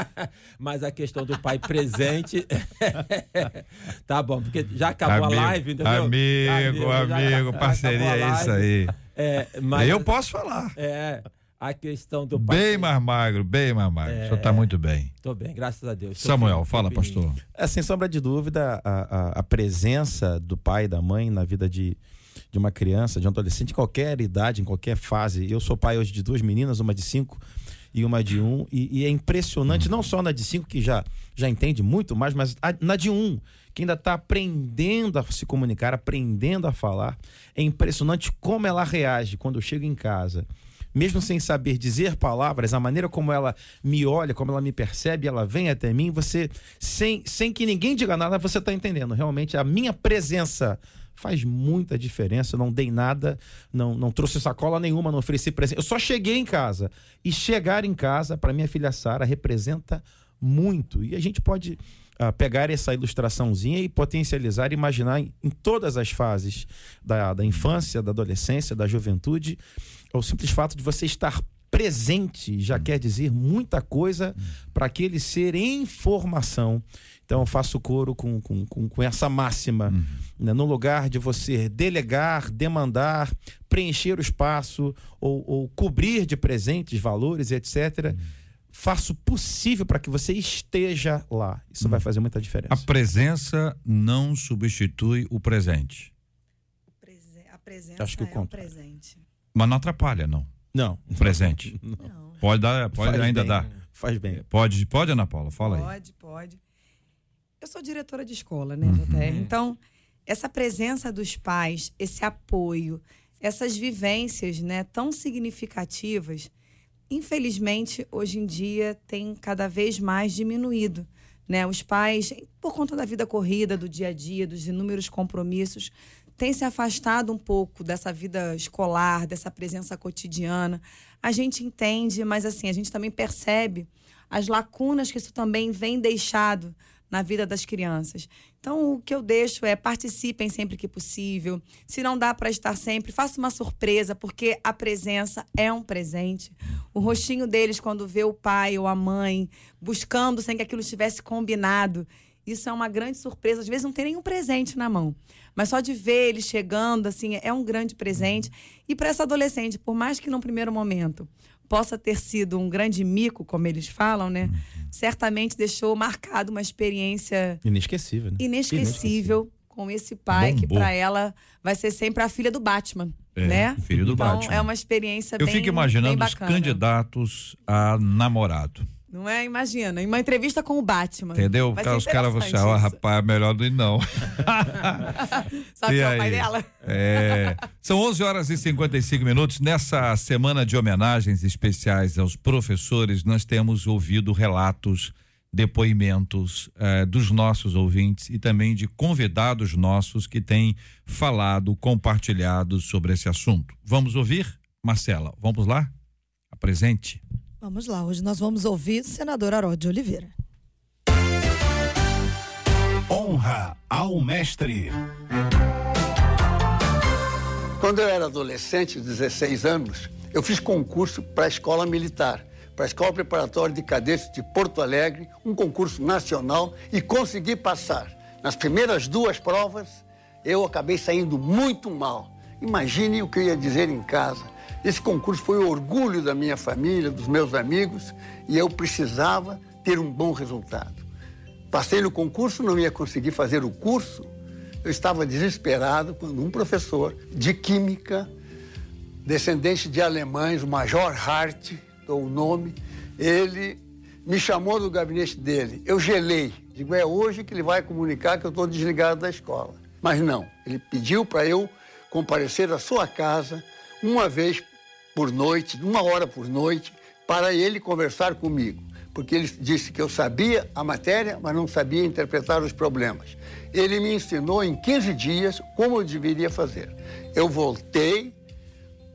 Mas a questão do pai presente. tá bom, porque já acabou amigo, a live, entendeu? Amigo, já- amigo, já parceria, a é isso aí. É, mas, Eu posso falar. É, a questão do pai. Bem mais magro, bem mais magro. O senhor está muito bem. Tô bem, graças a Deus. Samuel, bem, fala, pastor. É, sem sombra de dúvida, a, a, a presença do pai e da mãe na vida de, de uma criança, de um adolescente, em qualquer idade, em qualquer fase. Eu sou pai hoje de duas meninas, uma de cinco e uma de um, e, e é impressionante, não só na de cinco, que já, já entende muito mais, mas a- na de um, que ainda está aprendendo a se comunicar, aprendendo a falar. É impressionante como ela reage quando eu chego em casa mesmo sem saber dizer palavras, a maneira como ela me olha, como ela me percebe, ela vem até mim, você, sem, sem que ninguém diga nada, você está entendendo. Realmente, a minha presença faz muita diferença. Eu não dei nada, não, não trouxe sacola nenhuma, não ofereci presente. Eu só cheguei em casa. E chegar em casa, para minha filha Sara, representa muito. E a gente pode ah, pegar essa ilustraçãozinha e potencializar, imaginar em, em todas as fases da, da infância, da adolescência, da juventude. O simples fato de você estar presente já quer dizer muita coisa para aquele ser em formação. Então eu faço coro com, com, com, com essa máxima. né? No lugar de você delegar, demandar, preencher o espaço ou, ou cobrir de presentes, valores, etc. Faço o possível para que você esteja lá. Isso vai fazer muita diferença. A presença não substitui o presente. Prese- A presença Acho que o é contrário. presente. Mas não atrapalha, não. Não. O presente. Não. Pode dar, pode Faz ainda bem. dar. Faz bem. Pode, pode, Ana Paula, fala aí. Pode, pode. Eu sou diretora de escola, né, JR? Então, essa presença dos pais, esse apoio, essas vivências, né, tão significativas, infelizmente, hoje em dia tem cada vez mais diminuído, né? Os pais, por conta da vida corrida, do dia a dia, dos inúmeros compromissos, têm se afastado um pouco dessa vida escolar, dessa presença cotidiana. A gente entende, mas assim, a gente também percebe as lacunas que isso também vem deixado na vida das crianças. Então, o que eu deixo é participem sempre que possível. Se não dá para estar sempre, faça uma surpresa, porque a presença é um presente. O rostinho deles quando vê o pai ou a mãe buscando sem que aquilo estivesse combinado, isso é uma grande surpresa. Às vezes não tem nenhum presente na mão, mas só de ver ele chegando, assim, é um grande presente. E para essa adolescente, por mais que num primeiro momento possa ter sido um grande mico, como eles falam, né? Certamente deixou marcado uma experiência Inesquecível, né? inesquecível com esse pai que Bombou. para ela vai ser sempre a filha do Batman, É, né? filho do então, Batman. é uma experiência Eu bem fico imaginando os candidatos a namorado. Não é? Imagina, em uma entrevista com o Batman. Entendeu? Vai Os caras vão achar, ó, rapaz, melhor do que não. Sabe E quem é o pai dela? É, são 11 horas e 55 minutos. Nessa semana de homenagens especiais aos professores, nós temos ouvido relatos, depoimentos eh, dos nossos ouvintes e também de convidados nossos que têm falado, compartilhado sobre esse assunto. Vamos ouvir? Marcela, vamos lá? Apresente. Vamos lá, hoje nós vamos ouvir o senador Harold de Oliveira. Honra ao mestre. Quando eu era adolescente, 16 anos, eu fiz concurso para a escola militar. para a Escola Preparatória de Cadetes de Porto Alegre, um concurso nacional e consegui passar. Nas primeiras duas provas, eu acabei saindo muito mal. Imagine o que eu ia dizer em casa. Esse concurso foi o orgulho da minha família, dos meus amigos, e eu precisava ter um bom resultado. Passei no concurso, não ia conseguir fazer o curso. Eu estava desesperado quando um professor de química, descendente de alemães, o Major Hart, dou o nome, ele me chamou do gabinete dele. Eu gelei. Digo, é hoje que ele vai comunicar que eu estou desligado da escola. Mas não, ele pediu para eu comparecer à sua casa uma vez por noite, uma hora por noite, para ele conversar comigo. Porque ele disse que eu sabia a matéria, mas não sabia interpretar os problemas. Ele me ensinou em 15 dias como eu deveria fazer. Eu voltei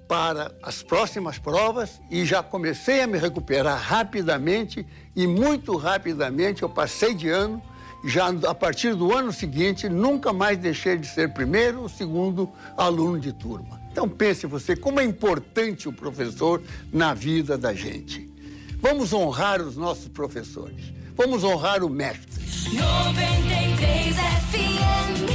para as próximas provas e já comecei a me recuperar rapidamente e muito rapidamente eu passei de ano já a partir do ano seguinte, nunca mais deixei de ser primeiro ou segundo aluno de turma. Então pense você como é importante o professor na vida da gente. Vamos honrar os nossos professores. Vamos honrar o mestre. 93 FM.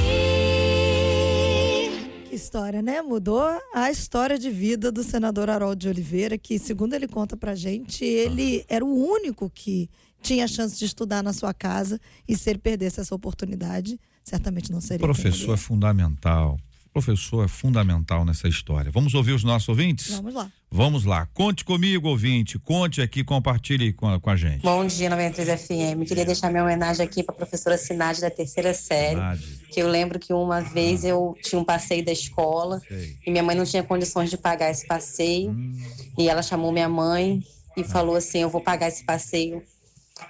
Que história, né? Mudou a história de vida do senador Harold de Oliveira, que, segundo ele conta pra gente, ele era o único que tinha a chance de estudar na sua casa e se ele perdesse essa oportunidade, certamente não seria. Professor é fundamental. Professor é fundamental nessa história. Vamos ouvir os nossos ouvintes? Vamos lá. Vamos lá. Conte comigo, ouvinte. Conte aqui, compartilhe com a, com a gente. Bom dia, 93 FM. Queria deixar minha homenagem aqui para a professora Sinade da terceira série. Sinade. Que eu lembro que uma vez eu tinha um passeio da escola Sei. e minha mãe não tinha condições de pagar esse passeio. Hum. E ela chamou minha mãe e ah. falou assim: Eu vou pagar esse passeio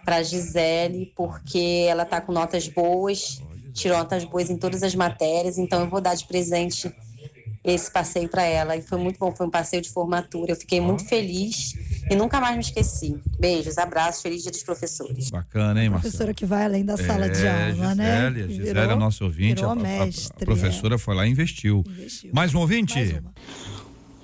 para Gisele, porque ela está com notas boas, tirou notas boas em todas as matérias, então eu vou dar de presente esse passeio para ela. E foi muito bom, foi um passeio de formatura. Eu fiquei muito feliz e nunca mais me esqueci. Beijos, abraços, feliz dia dos professores. Bacana, hein, Marcelo? Professora que vai além da sala é, de aula, Gisele, né? Gisele, Gisele é nosso ouvinte. A, a, a, professora é. foi lá e investiu. investiu. Mais um ouvinte? Mais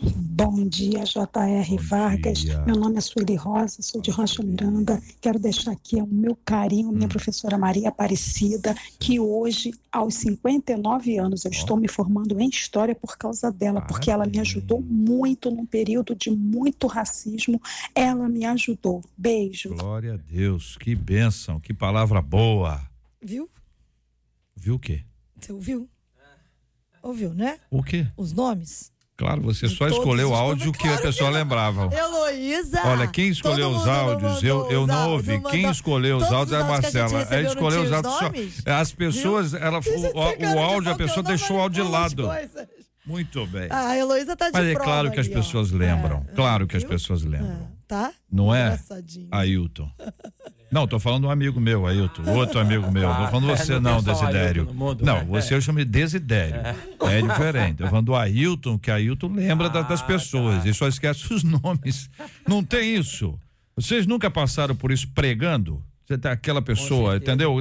Bom dia, J.R. Vargas. Dia. Meu nome é Sueli Rosa, sou de Rocha Miranda. Quero deixar aqui o meu carinho, minha hum. professora Maria Aparecida, que hoje, aos 59 anos, eu oh. estou me formando em História por causa dela, porque ela me ajudou muito num período de muito racismo. Ela me ajudou. Beijo. Glória a Deus, que bênção, que palavra boa. Viu? Viu o quê? Você ouviu? Ouviu, né? O quê? Os nomes. Claro, você só escolheu o áudio que a pessoa lembrava. Heloísa. Olha, quem escolheu os áudios, eu, eu não ouvi. Quem escolheu os áudios é a Marcela. Ela escolheu os áudios. Só, as pessoas, ela, o, o áudio, a pessoa deixou o áudio de lado. Muito bem. Ah, a Heloísa tá de Mas é claro que as pessoas lembram. É, claro que as pessoas lembram. É, tá? Não é? Ailton. Não, tô falando um amigo meu, Ailton, outro amigo meu. Tô falando você é, não, não Desidério. não, né? você eu chamo de Desidério. É, é diferente. Tô falando do Ailton, que Ailton lembra ah, das pessoas tá. e só esquece os nomes. Não tem isso. Vocês nunca passaram por isso pregando? Você tá aquela pessoa, entendeu?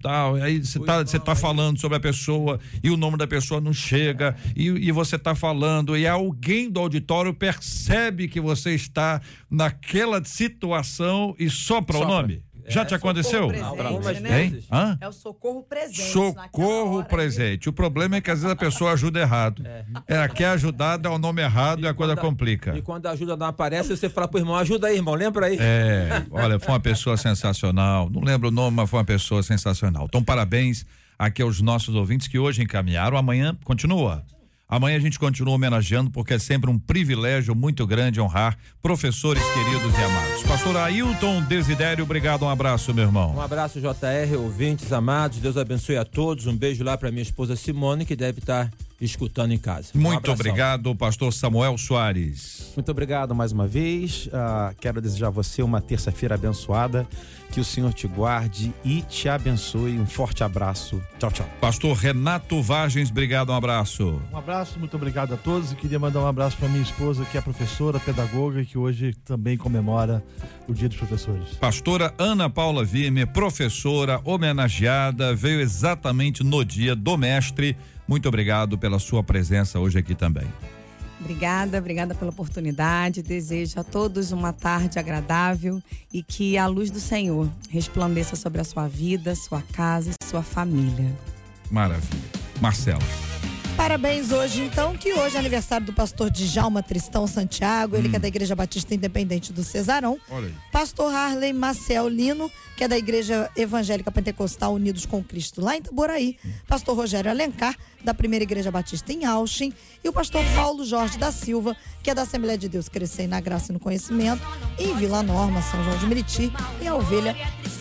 Tá, aí você tá, você tá falando sobre a pessoa e o nome da pessoa não chega e, e você tá falando e alguém do auditório percebe que você está naquela situação e sopra o nome. Já é, te aconteceu? Presente, né? Hã? É o socorro presente. Socorro presente. O problema é que às vezes a pessoa ajuda errado. É. Ela quer ajudar, dá o nome errado e, e a coisa complica. E quando a ajuda não aparece, você fala pro irmão, ajuda aí, irmão, lembra aí. É, olha, foi uma pessoa sensacional. Não lembro o nome, mas foi uma pessoa sensacional. Então, parabéns aqui aos nossos ouvintes que hoje encaminharam. Amanhã continua. Amanhã a gente continua homenageando, porque é sempre um privilégio muito grande honrar professores queridos e amados. Pastor Ailton Desidério, obrigado, um abraço, meu irmão. Um abraço, JR, ouvintes amados, Deus abençoe a todos. Um beijo lá para minha esposa Simone, que deve estar escutando em casa. Um Muito abração. obrigado, pastor Samuel Soares. Muito obrigado mais uma vez. Uh, quero desejar a você uma terça-feira abençoada. Que o Senhor te guarde e te abençoe. Um forte abraço. Tchau, tchau. Pastor Renato Vagens, obrigado, um abraço. Um abraço, muito obrigado a todos. E queria mandar um abraço para minha esposa, que é professora, pedagoga, que hoje também comemora o Dia dos Professores. Pastora Ana Paula Vime, professora homenageada, veio exatamente no dia do mestre muito obrigado pela sua presença hoje aqui também. Obrigada, obrigada pela oportunidade. Desejo a todos uma tarde agradável e que a luz do Senhor resplandeça sobre a sua vida, sua casa e sua família. Maravilha. Marcela. Parabéns hoje, então, que hoje é aniversário do pastor Djalma Tristão Santiago, ele hum. que é da Igreja Batista Independente do Cesarão. Pastor Harley Marcel Lino, que é da Igreja Evangélica Pentecostal Unidos com Cristo, lá em Itaboraí. Pastor Rogério Alencar, da Primeira Igreja Batista em Austin. E o pastor Paulo Jorge da Silva, que é da Assembleia de Deus Crescer na Graça e no Conhecimento, em Vila Norma, São João de Meriti. E a ovelha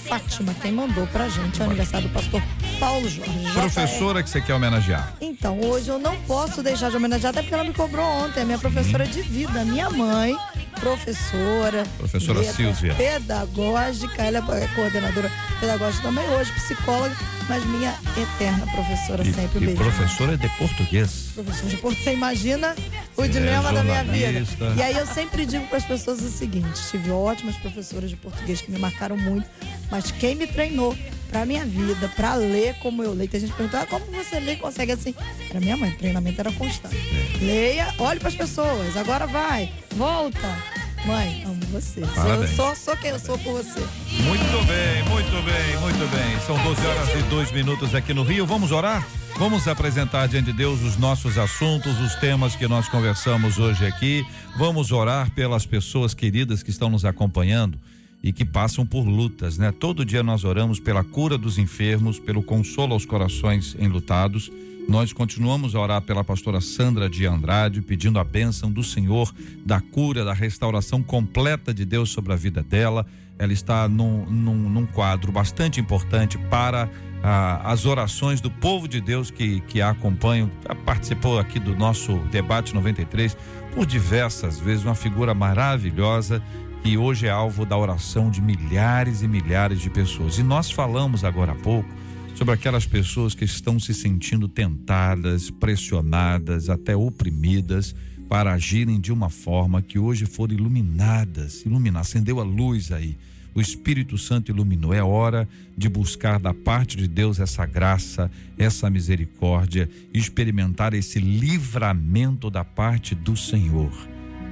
Fátima, quem mandou pra gente é o aniversário do pastor Paulo Jorge. Professora que você quer homenagear? Então, hoje eu não posso deixar de homenagear, até porque ela me cobrou ontem, a minha professora de vida, minha mãe, professora. Professora Silvia. Pedagógica, ela é coordenadora pedagógica também, hoje psicóloga, mas minha eterna professora e, sempre. E beijo. professora de português. Professora de português. Você imagina o é, dilema da minha vida. E aí eu sempre digo para as pessoas o seguinte: tive ótimas professoras de português que me marcaram muito, mas quem me treinou para minha vida, para ler como eu leio. Tem gente perguntando, ah, como você lê e consegue assim? Para minha mãe, o treinamento era constante. É. Leia, olhe para as pessoas, agora vai, volta. Mãe, amo você. Parabéns. Eu sou, sou quem eu sou por você. Muito bem, muito bem, muito bem. São 12 horas e 2 minutos aqui no Rio. Vamos orar? Vamos apresentar diante de Deus os nossos assuntos, os temas que nós conversamos hoje aqui. Vamos orar pelas pessoas queridas que estão nos acompanhando e que passam por lutas, né? Todo dia nós oramos pela cura dos enfermos, pelo consolo aos corações enlutados. Nós continuamos a orar pela pastora Sandra de Andrade, pedindo a bênção do Senhor, da cura, da restauração completa de Deus sobre a vida dela. Ela está num, num, num quadro bastante importante para ah, as orações do povo de Deus que, que a acompanham. Participou aqui do nosso debate 93 por diversas vezes, uma figura maravilhosa que hoje é alvo da oração de milhares e milhares de pessoas. E nós falamos agora há pouco sobre aquelas pessoas que estão se sentindo tentadas, pressionadas, até oprimidas para agirem de uma forma que hoje foram iluminadas, iluminar, acendeu a luz aí. O Espírito Santo iluminou. É hora de buscar da parte de Deus essa graça, essa misericórdia, experimentar esse livramento da parte do Senhor.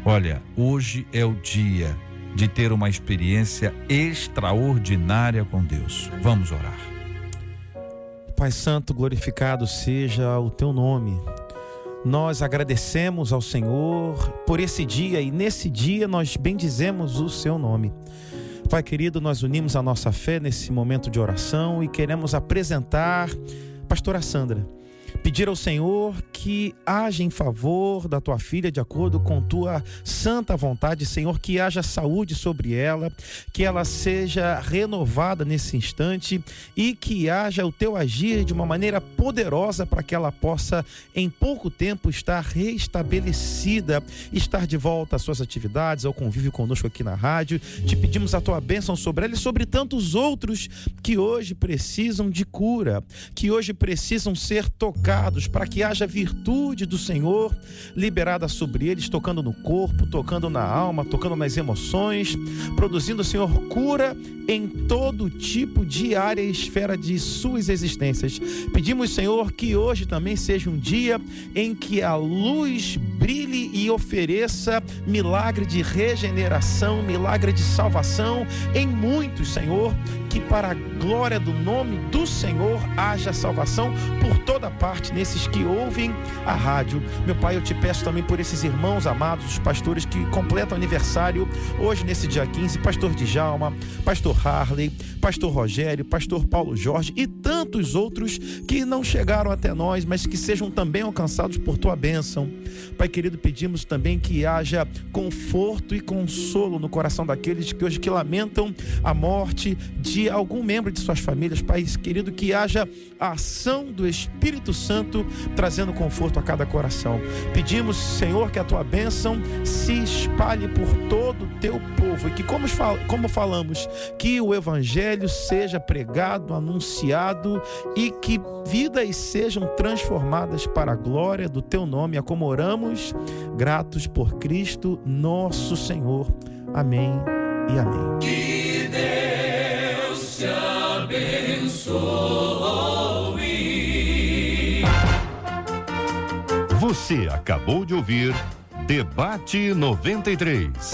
Olha, hoje é o dia de ter uma experiência extraordinária com Deus. Vamos orar. Pai Santo, glorificado seja o teu nome. Nós agradecemos ao Senhor por esse dia e nesse dia nós bendizemos o seu nome. Pai querido, nós unimos a nossa fé nesse momento de oração e queremos apresentar pastora Sandra pedir ao Senhor que haja em favor da tua filha, de acordo com tua santa vontade, Senhor, que haja saúde sobre ela, que ela seja renovada nesse instante e que haja o teu agir de uma maneira poderosa para que ela possa, em pouco tempo, estar restabelecida, estar de volta às suas atividades, ao convívio conosco aqui na rádio. Te pedimos a tua bênção sobre ela e sobre tantos outros que hoje precisam de cura, que hoje precisam ser tocados para que haja virtude do Senhor liberada sobre eles, tocando no corpo, tocando na alma, tocando nas emoções, produzindo, Senhor, cura em todo tipo de área e esfera de suas existências. Pedimos, Senhor, que hoje também seja um dia em que a luz brilhe e ofereça milagre de regeneração, milagre de salvação em muitos, Senhor, que para a glória do nome do Senhor haja salvação por toda parte nesses que ouvem a rádio. Meu Pai, eu te peço também por esses irmãos amados, os pastores que completam aniversário hoje nesse dia 15, pastor Djalma, pastor Harley, pastor Rogério, pastor Paulo Jorge e tantos outros que não chegaram até nós, mas que sejam também alcançados por tua bênção. Pai querido, pedimos também que haja conforto e consolo no coração daqueles que hoje que lamentam a morte de algum membro de suas famílias, Pai querido, que haja a ação do Espírito Santo trazendo conforto a cada coração. Pedimos, Senhor, que a tua bênção se espalhe por todo o teu povo e que, como, como falamos, que o Evangelho seja pregado, anunciado e que vidas sejam transformadas para a glória do teu nome, a como oramos, gratos por Cristo, nosso Senhor. Amém e amém. Te abençoe. Você acabou de ouvir Debate 93.